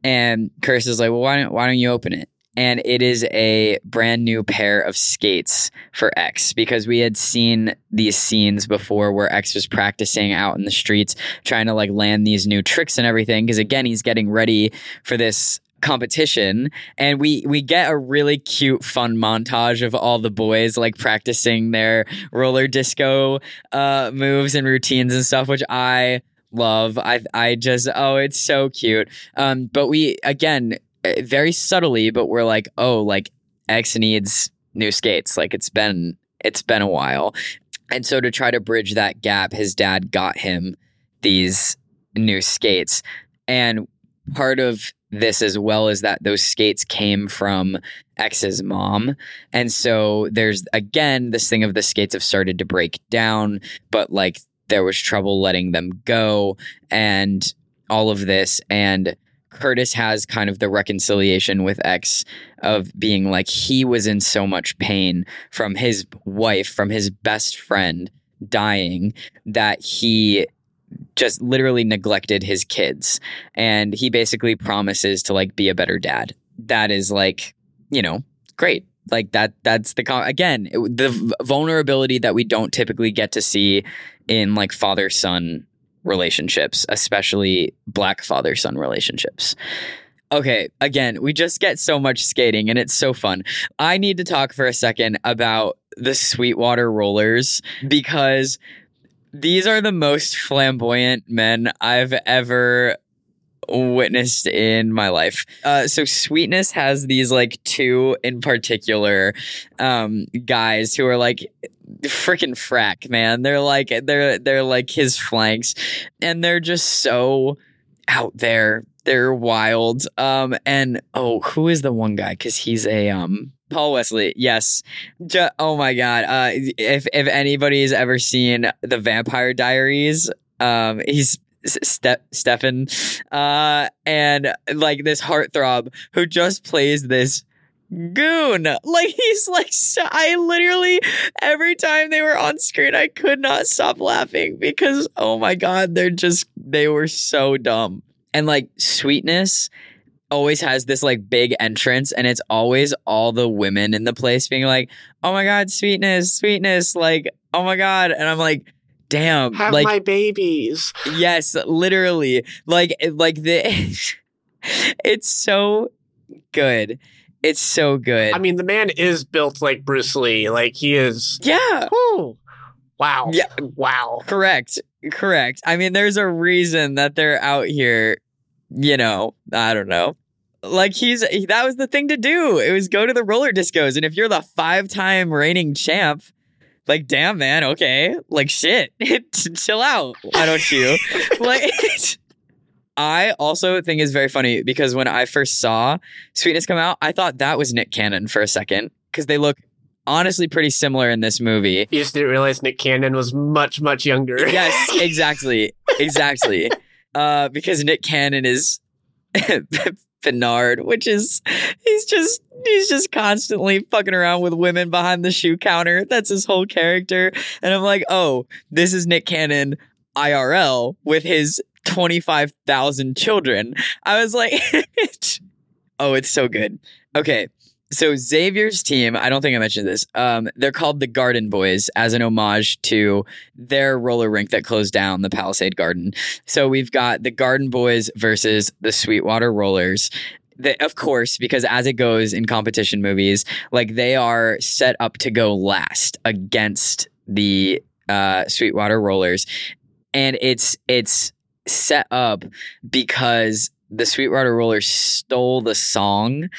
and Curtis is like, "Well, why don't why don't you open it?" And it is a brand new pair of skates for X because we had seen these scenes before where X was practicing out in the streets, trying to like land these new tricks and everything. Because again, he's getting ready for this competition and we we get a really cute fun montage of all the boys like practicing their roller disco uh moves and routines and stuff which i love. I i just oh it's so cute. Um but we again eh, very subtly but we're like oh like x needs new skates. Like it's been it's been a while. And so to try to bridge that gap his dad got him these new skates. And part of this as well as that those skates came from X's mom. And so there's again this thing of the skates have started to break down, but like there was trouble letting them go and all of this. And Curtis has kind of the reconciliation with X of being like he was in so much pain from his wife, from his best friend dying, that he just literally neglected his kids. And he basically promises to like be a better dad. That is like you know great. Like that that's the again the vulnerability that we don't typically get to see in like father son relationships especially black father son relationships. Okay again we just get so much skating and it's so fun. I need to talk for a second about the sweetwater rollers because these are the most flamboyant men I've ever witnessed in my life. Uh, so Sweetness has these like two in particular um, guys who are like freaking frack, man. They're like they're they're like his flanks, and they're just so out there. They're wild. Um, and oh, who is the one guy? Because he's a um Paul Wesley, yes. Ju- oh my god! Uh, if if anybody's ever seen the Vampire Diaries, um, he's Ste- Stefan, uh, and like this heartthrob who just plays this goon. Like he's like so, I literally every time they were on screen, I could not stop laughing because oh my god, they're just they were so dumb. And like sweetness always has this like big entrance and it's always all the women in the place being like, "Oh my god, sweetness, sweetness." Like, "Oh my god." And I'm like, "Damn." Have like my babies. Yes, literally. Like like the <laughs> It's so good. It's so good. I mean, the man is built like Bruce Lee. Like he is Yeah. Whew. Wow. Yeah. Wow. Correct. Correct. I mean, there's a reason that they're out here you know, I don't know. Like he's that was the thing to do. It was go to the roller discos, and if you're the five time reigning champ, like damn man, okay, like shit, <laughs> chill out. Why don't you? <laughs> like. I also think is very funny because when I first saw Sweetness come out, I thought that was Nick Cannon for a second because they look honestly pretty similar in this movie. You just didn't realize Nick Cannon was much, much younger. yes, <laughs> exactly. Exactly uh, because Nick Cannon is Bernard, which is he's just he's just constantly fucking around with women behind the shoe counter. That's his whole character. And I'm like, oh, this is Nick Cannon IRL with his 25,000 children. I was like, <laughs> oh, it's so good. Okay. So Xavier's team, I don't think I mentioned this. Um, they're called the Garden Boys as an homage to their roller rink that closed down, the Palisade Garden. So we've got the Garden Boys versus the Sweetwater Rollers. The, of course, because as it goes in competition movies, like they are set up to go last against the uh, Sweetwater Rollers, and it's it's set up because the Sweetwater Rollers stole the song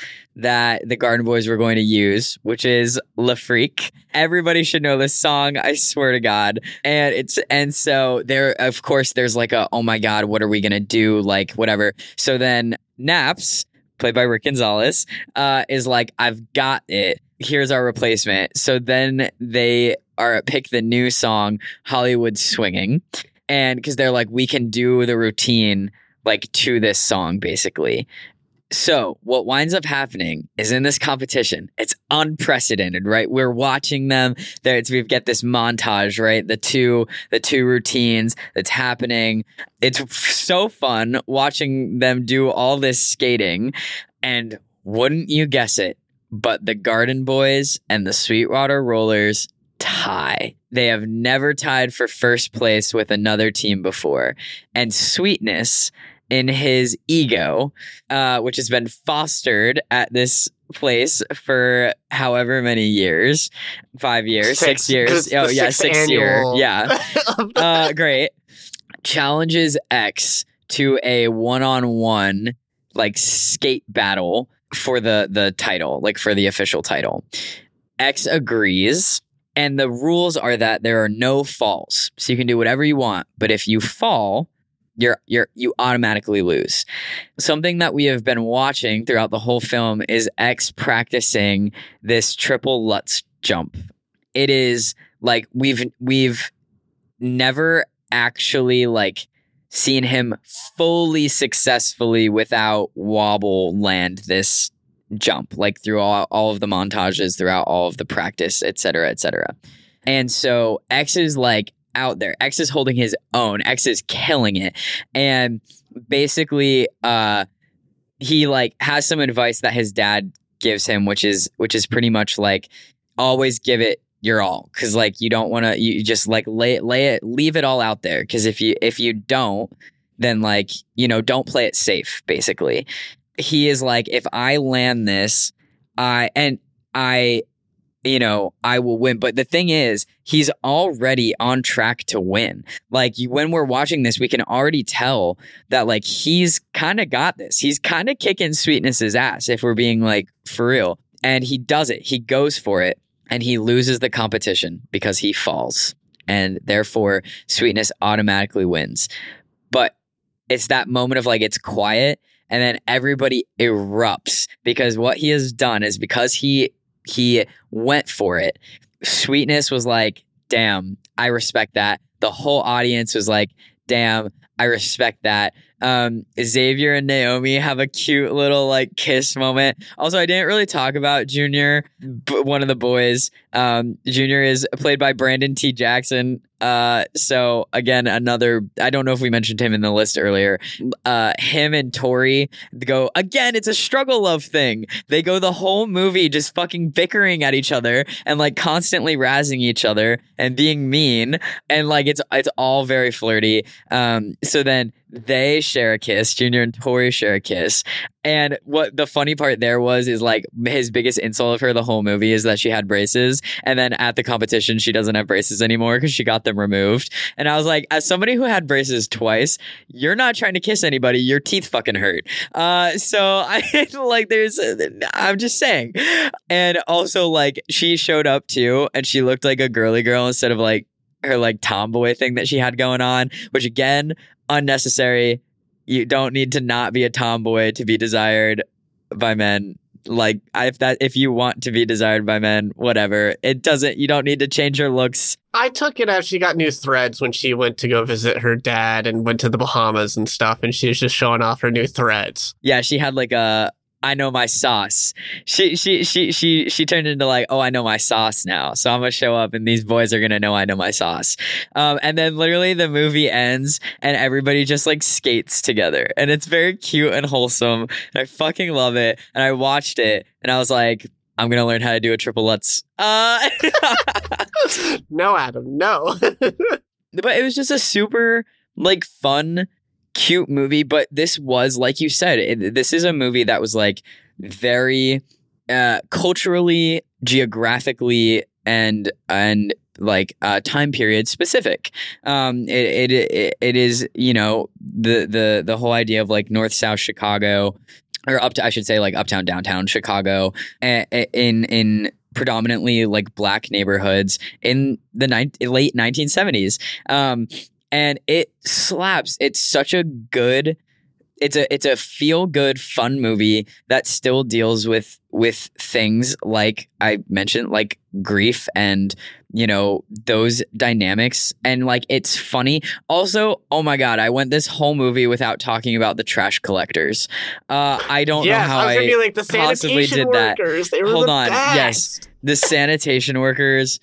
that the Garden Boys were going to use, which is Le Freak. Everybody should know this song, I swear to God. And it's and so there of course there's like a oh my god, what are we gonna do? Like whatever. So then Naps, played by Rick Gonzalez, uh, is like, I've got it. Here's our replacement. So then they are pick the new song, Hollywood Swinging. And because they're like, we can do the routine like to this song basically So, what winds up happening is in this competition, it's unprecedented, right? We're watching them. There's, we've got this montage, right? The two, the two routines that's happening. It's so fun watching them do all this skating. And wouldn't you guess it? But the Garden Boys and the Sweetwater Rollers tie. They have never tied for first place with another team before. And Sweetness in his ego, uh, which has been fostered at this place for however many years. Five years six, six. years. Oh yeah six year. yeah. <laughs> Uh, great. Challenges x to a one-on-one like skate battle for the the title like for the official title. X agrees and the rules are that there are no falls. So you can do whatever you want but if you fall you're you're you automatically lose. Something that we have been watching throughout the whole film is X practicing this triple Lutz jump. It is like we've we've never actually like seen him fully successfully without wobble land this jump like through all, all of the montages throughout all of the practice et cetera et cetera and so x is like out there. X is holding his own. X is killing it. And basically, uh, he like has some advice that his dad gives him, which is which is pretty much like always give it your all because like you don't want to you just like lay lay it leave it all out there because if you if you don't then like you know don't play it safe basically he is like if i land this i and i you know, I will win. But the thing is, he's already on track to win. Like when we're watching this, we can already tell that like he's kind of got this. He's kind of kicking Sweetness's ass if we're being like for real. And he does it. He goes for it and he loses the competition because he falls. And therefore, Sweetness automatically wins. But it's that moment of like it's quiet and then everybody erupts because what he has done is because he he went for it. Sweetness was like, damn, I respect that. The whole audience was like, damn, I respect that. Um, Xavier and Naomi have a cute little like kiss moment. Also, I didn't really talk about Junior, one of the boys. Um, Junior is played by Brandon T. Jackson. Uh, so again, another. I don't know if we mentioned him in the list earlier. Uh, him and Tori go again. It's a struggle love thing. They go the whole movie just fucking bickering at each other and like constantly razzing each other and being mean and like it's it's all very flirty. Um, so then they share a kiss. Junior and Tori share a kiss. And what the funny part there was is like his biggest insult of her the whole movie is that she had braces. And then at the competition, she doesn't have braces anymore because she got them removed. And I was like, as somebody who had braces twice, you're not trying to kiss anybody. Your teeth fucking hurt. Uh, so <laughs> I like, there's, I'm just saying. And also, like, she showed up too and she looked like a girly girl instead of like her like tomboy thing that she had going on, which again, unnecessary. You don't need to not be a tomboy to be desired by men. Like if that if you want to be desired by men, whatever. It doesn't you don't need to change your looks. I took it as she got new threads when she went to go visit her dad and went to the Bahamas and stuff and she was just showing off her new threads. Yeah, she had like a I know my sauce. She she she she she turned into like, oh, I know my sauce now. So I'm gonna show up, and these boys are gonna know I know my sauce. Um, and then literally the movie ends, and everybody just like skates together, and it's very cute and wholesome. And I fucking love it. And I watched it, and I was like, I'm gonna learn how to do a triple Lutz. <laughs> Uh, <laughs> no, Adam, no. <laughs> but it was just a super like fun cute movie, but this was, like you said, it, this is a movie that was like very uh, culturally, geographically, and and like uh, time period specific. Um, it, it, it it is you know the the the whole idea of like North South Chicago, or up to I should say like uptown downtown Chicago, in in predominantly like black neighborhoods in the ni- late 1970s. Um, and it slaps. It's such a good it's a it's a feel good fun movie that still deals with with things like I mentioned like grief and you know those dynamics and like it's funny also oh my god i went this whole movie without talking about the trash collectors uh i don't yes, know how I i be like the possibly sanitation did that. workers. They were Hold the on, best. yes. the sanitation workers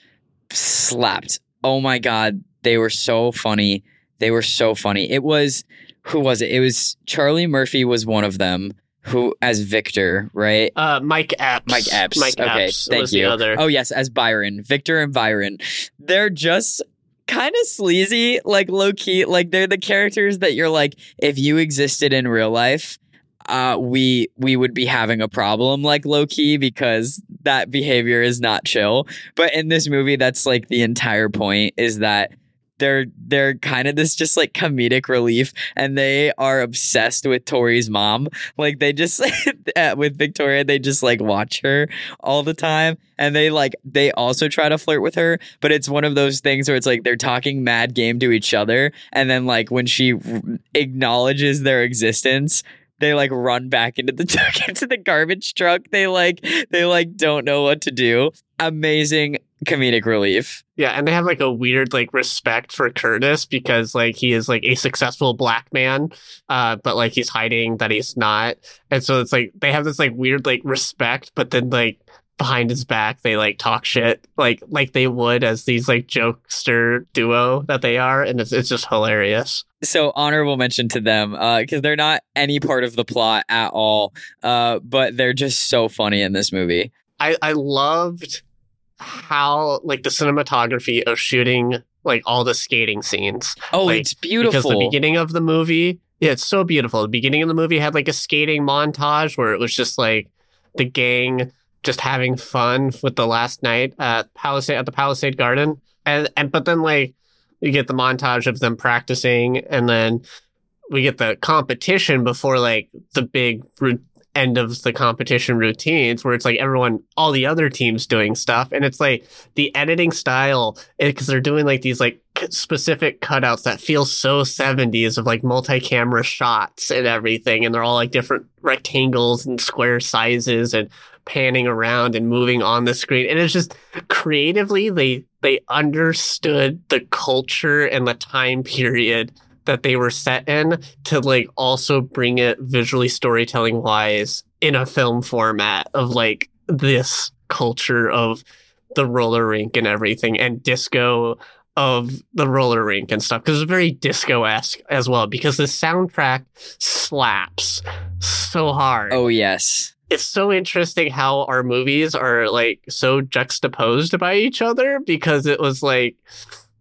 slapped oh my god they were so funny they were so funny it was who was it it was charlie murphy was one of them who as victor right Uh, Mike Epps. Mike Epps. Mike okay, Epps thank was you. The other. Oh yes, as Byron, Victor and Byron. They're just kind of sleazy, like low key. Like they're the characters that you're like, if you existed in real life, uh, we we would be having a problem, like low key, because that behavior is not chill. But in this movie, that's like the entire point is that they're they're kind of this just like comedic relief and they are obsessed with Tori's mom. Like they just <laughs> with Victoria they just like watch her all the time and they like they also try to flirt with her but it's one of those things where it's like they're talking mad game to each other and then like when she acknowledges their existence they like run back into the <laughs> into the garbage truck. They like they like don't know what to do. Amazing comedic relief. Yeah, and they have like a weird like respect for Curtis because like he is like a successful black man, uh, but like he's hiding that he's not, and so it's like they have this like weird like respect, but then like behind his back they like talk shit like like they would as these like jokester duo that they are, and it's it's just hilarious. so honorable mention to them because they're not any part of the plot at all uh, but they're just so funny in this movie. I I loved how like the cinematography of shooting like all the skating scenes. oh Like, it's because beautiful. the beginning of the movie yeah it's so beautiful. The beginning of the movie had like a skating montage where it was just like the gang just having fun with the last night at palisade at the palisade garden. And and but then like you get the montage of them practicing and then we get the competition before like the big end of the competition routines where it's like everyone all the other teams doing stuff. And it's like the editing style eh, because they're doing like these like specific cutouts that feel so 70s of like multi-camera shots and everything. And they're all like different rectangles and square sizes and panning around and moving on the screen. And it's just creatively they they understood the culture and the time period that they were set in to like also bring it visually storytelling wise in a film format of like this culture of the roller rink and everything and disco of the roller rink and stuff because it's very disco esque as well because the soundtrack slaps so hard. oh yes It's so interesting how our movies are like so juxtaposed by each other because it was like,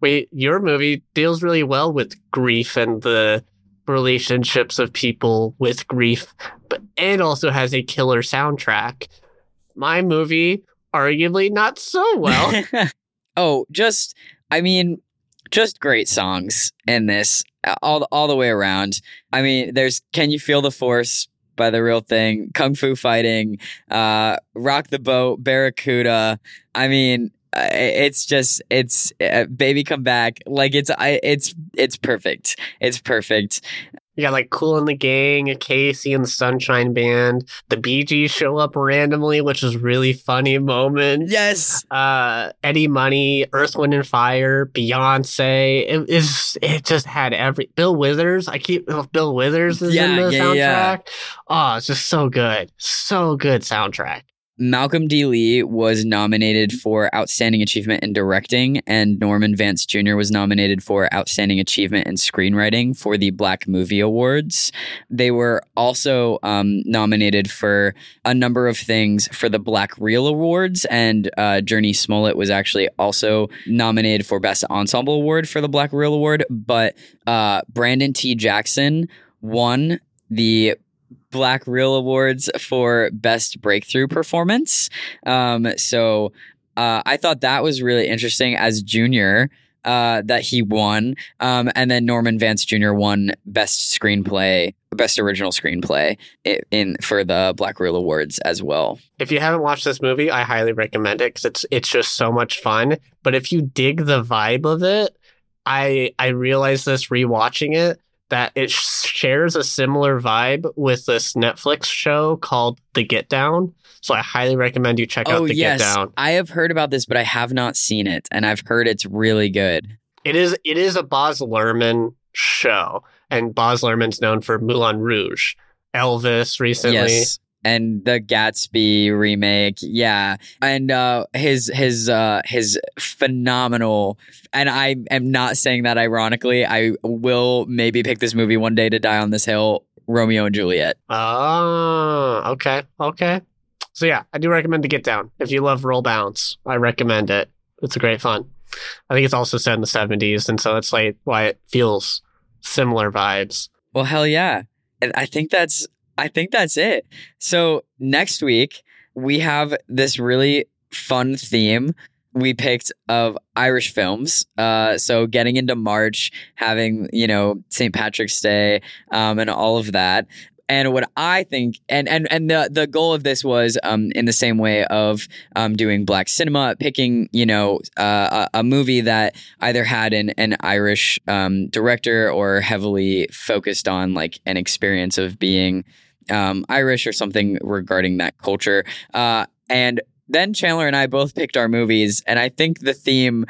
wait, your movie deals really well with grief and the relationships of people with grief, but it also has a killer soundtrack. My movie, arguably not so well. <laughs> oh just i mean just great songs in this all all the way around i mean there's can you feel the force by the real thing kung fu fighting uh rock the boat barracuda i mean it's just it's uh, baby come back like it's I, it's it's perfect it's perfect You got like Kool and the Gang, KC and the Sunshine Band. The Bee Gees show up randomly, which is really funny moment. yes Uh, Eddie Money, Earth, Wind and Fire, Beyonce. It is. It just had every. Bill Withers. I keep oh, Bill Withers is Yeah, in the yeah, soundtrack. yeah. Oh, it's just so good, so good soundtrack. Malcolm D. Lee was nominated for Outstanding Achievement in Directing, and Norman Vance Jr. was nominated for Outstanding Achievement in Screenwriting for the Black Movie Awards. They were also um, nominated for a number of things for the Black Reel Awards, and uh, Jurnee Smollett was actually also nominated for Best Ensemble Award for the Black Reel Award, but uh, Brandon T. Jackson won the Black Reel Awards for Best Breakthrough Performance. Um, so uh, I thought that was really interesting as junior uh, that he won. Um, and then Norman Vance Jr. won Best Screenplay, Best Original Screenplay i- in for the Black Reel Awards as well. If you haven't watched this movie, I highly recommend it because it's it's just so much fun. But if you dig the vibe of it, I I realized this rewatching it that it shares a similar vibe with this Netflix show called The Get Down. So I highly recommend you check out Oh The yes, Get Down. I have heard about this, but I have not seen it, and I've heard it's really good. It is it is a Baz Luhrmann show, and Baz Luhrmann's known for Moulin Rouge, Elvis recently. Yes. And the Gatsby remake, yeah, and uh, his his uh, his phenomenal, and I am not saying that ironically. I will maybe pick this movie one day to die on this hill. Romeo and Juliet. Oh, okay, okay. So yeah, I do recommend to get down. If you love roll bounce, I recommend it. It's a great fun. I think it's also set in the seventies, and so it's like why it feels similar vibes. Well, hell yeah. And I think that's I think that's it. So next week we have this really fun theme we picked of Irish films. Uh, so getting into March, having you know St. Patrick's Day, um, and all of that. And what I think, and and and the the goal of this was, um, in the same way of um, doing black cinema, picking you know uh, a, a movie that either had an an Irish um, director or heavily focused on like an experience of being um, Irish or something regarding that culture. Uh, and then Chandler and I both picked our movies, and I think the theme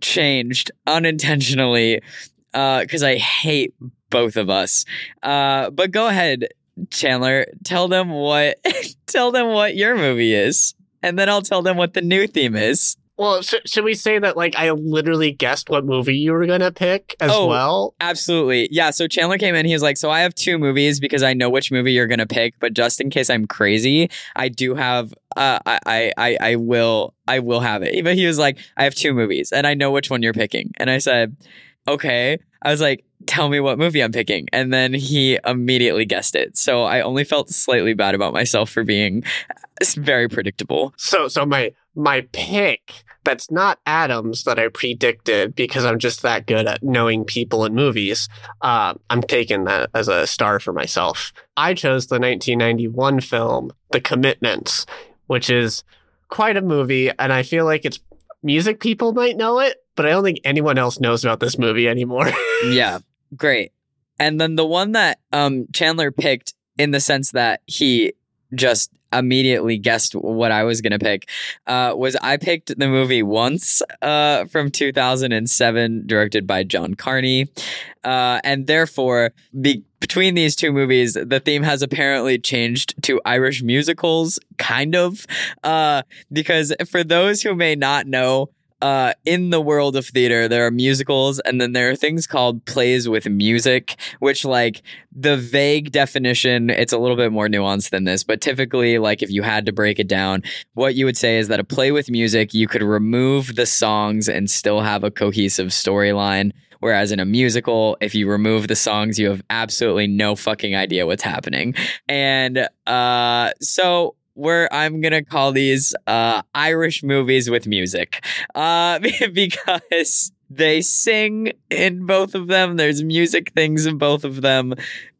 changed unintentionally because I hate both of us. Uh, but go ahead, Chandler. Tell them what <laughs> tell them what your movie is, and then I'll tell them what the new theme is. Well, sh- should we say that like I literally guessed what movie you were gonna pick as Oh. well? Absolutely. Yeah. So Chandler came in. He was like, So I have two movies because I know which movie you're going to pick. But just in case I'm crazy, I do have, uh, I, I, I, I will, I will have it. But he was like, I have two movies and I know which one you're picking. And I said, Okay. I was like, Tell me what movie I'm picking. And then he immediately guessed it. So I only felt slightly bad about myself for being very predictable. So so my my pick that's not Adams that I predicted because I'm just that good at knowing people in movies. Uh, I'm taking that as a star for myself. I chose the 1991 film The Commitments, which is quite a movie, and I feel like it's music people might know it, but I don't think anyone else knows about this movie anymore. <laughs> yeah, great. And then the one that um, Chandler picked in the sense that he just immediately guessed what I was going to pick uh, was I picked the movie Once uh, from 2007, directed by John Carney. Uh, and therefore, be- between these two movies, the theme has apparently changed to Irish musicals, kind of. Uh, because for those who may not know, uh, in the world of theater, there are musicals, and then there are things called plays with music, which, like, the vague definition, it's a little bit more nuanced than this, but typically, like, if you had to break it down, what you would say is that a play with music, you could remove the songs and still have a cohesive storyline. Whereas in a musical, if you remove the songs, you have absolutely no fucking idea what's happening. And uh, so where I'm gonna call these uh, Irish movies with music, uh, <laughs> because they sing in both of them. There's music things in both of them,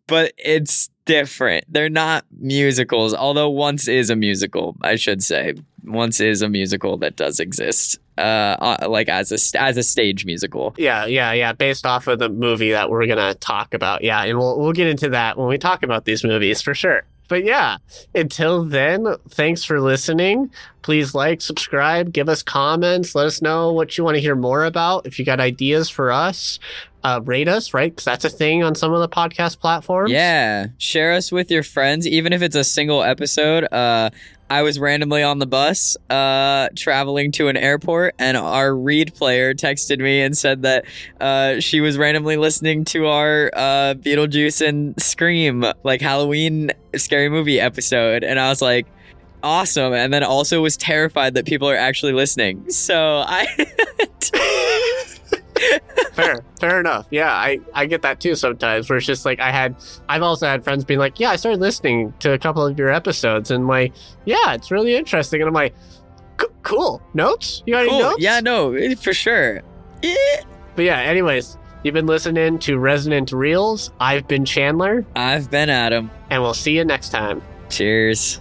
but it's different. They're not musicals, although once is a musical. I should say once is a musical that does exist, uh, uh like as a as a stage musical. Yeah, yeah, yeah. Based off of the movie that we're gonna talk about. Yeah, and we'll we'll get into that when we talk about these movies for sure. But yeah, until then, thanks for listening. Please like, subscribe, give us comments, let us know what you want to hear more about. If you got ideas for us, uh, rate us, right? Because that's a thing on some of the podcast platforms. Yeah, share us with your friends, even if it's a single episode. Uh, I was randomly on the bus, uh, traveling to an airport, and our read player texted me and said that uh, she was randomly listening to our uh, Beetlejuice and Scream, like Halloween scary movie episode, and I was like. Awesome, and then also was terrified that people are actually listening. So I, <laughs> <laughs> fair, fair enough. Yeah, I, I get that too sometimes where it's just like I had, I've also had friends being like, yeah, I started listening to a couple of your episodes and like, yeah, it's really interesting. And I'm like, cool. Notes? You got any notes? Yeah, no, for sure. Eh. But yeah, anyways, you've been listening to Resonant Reels. I've been Chandler, I've been Adam. and we'll see you next time. Cheers.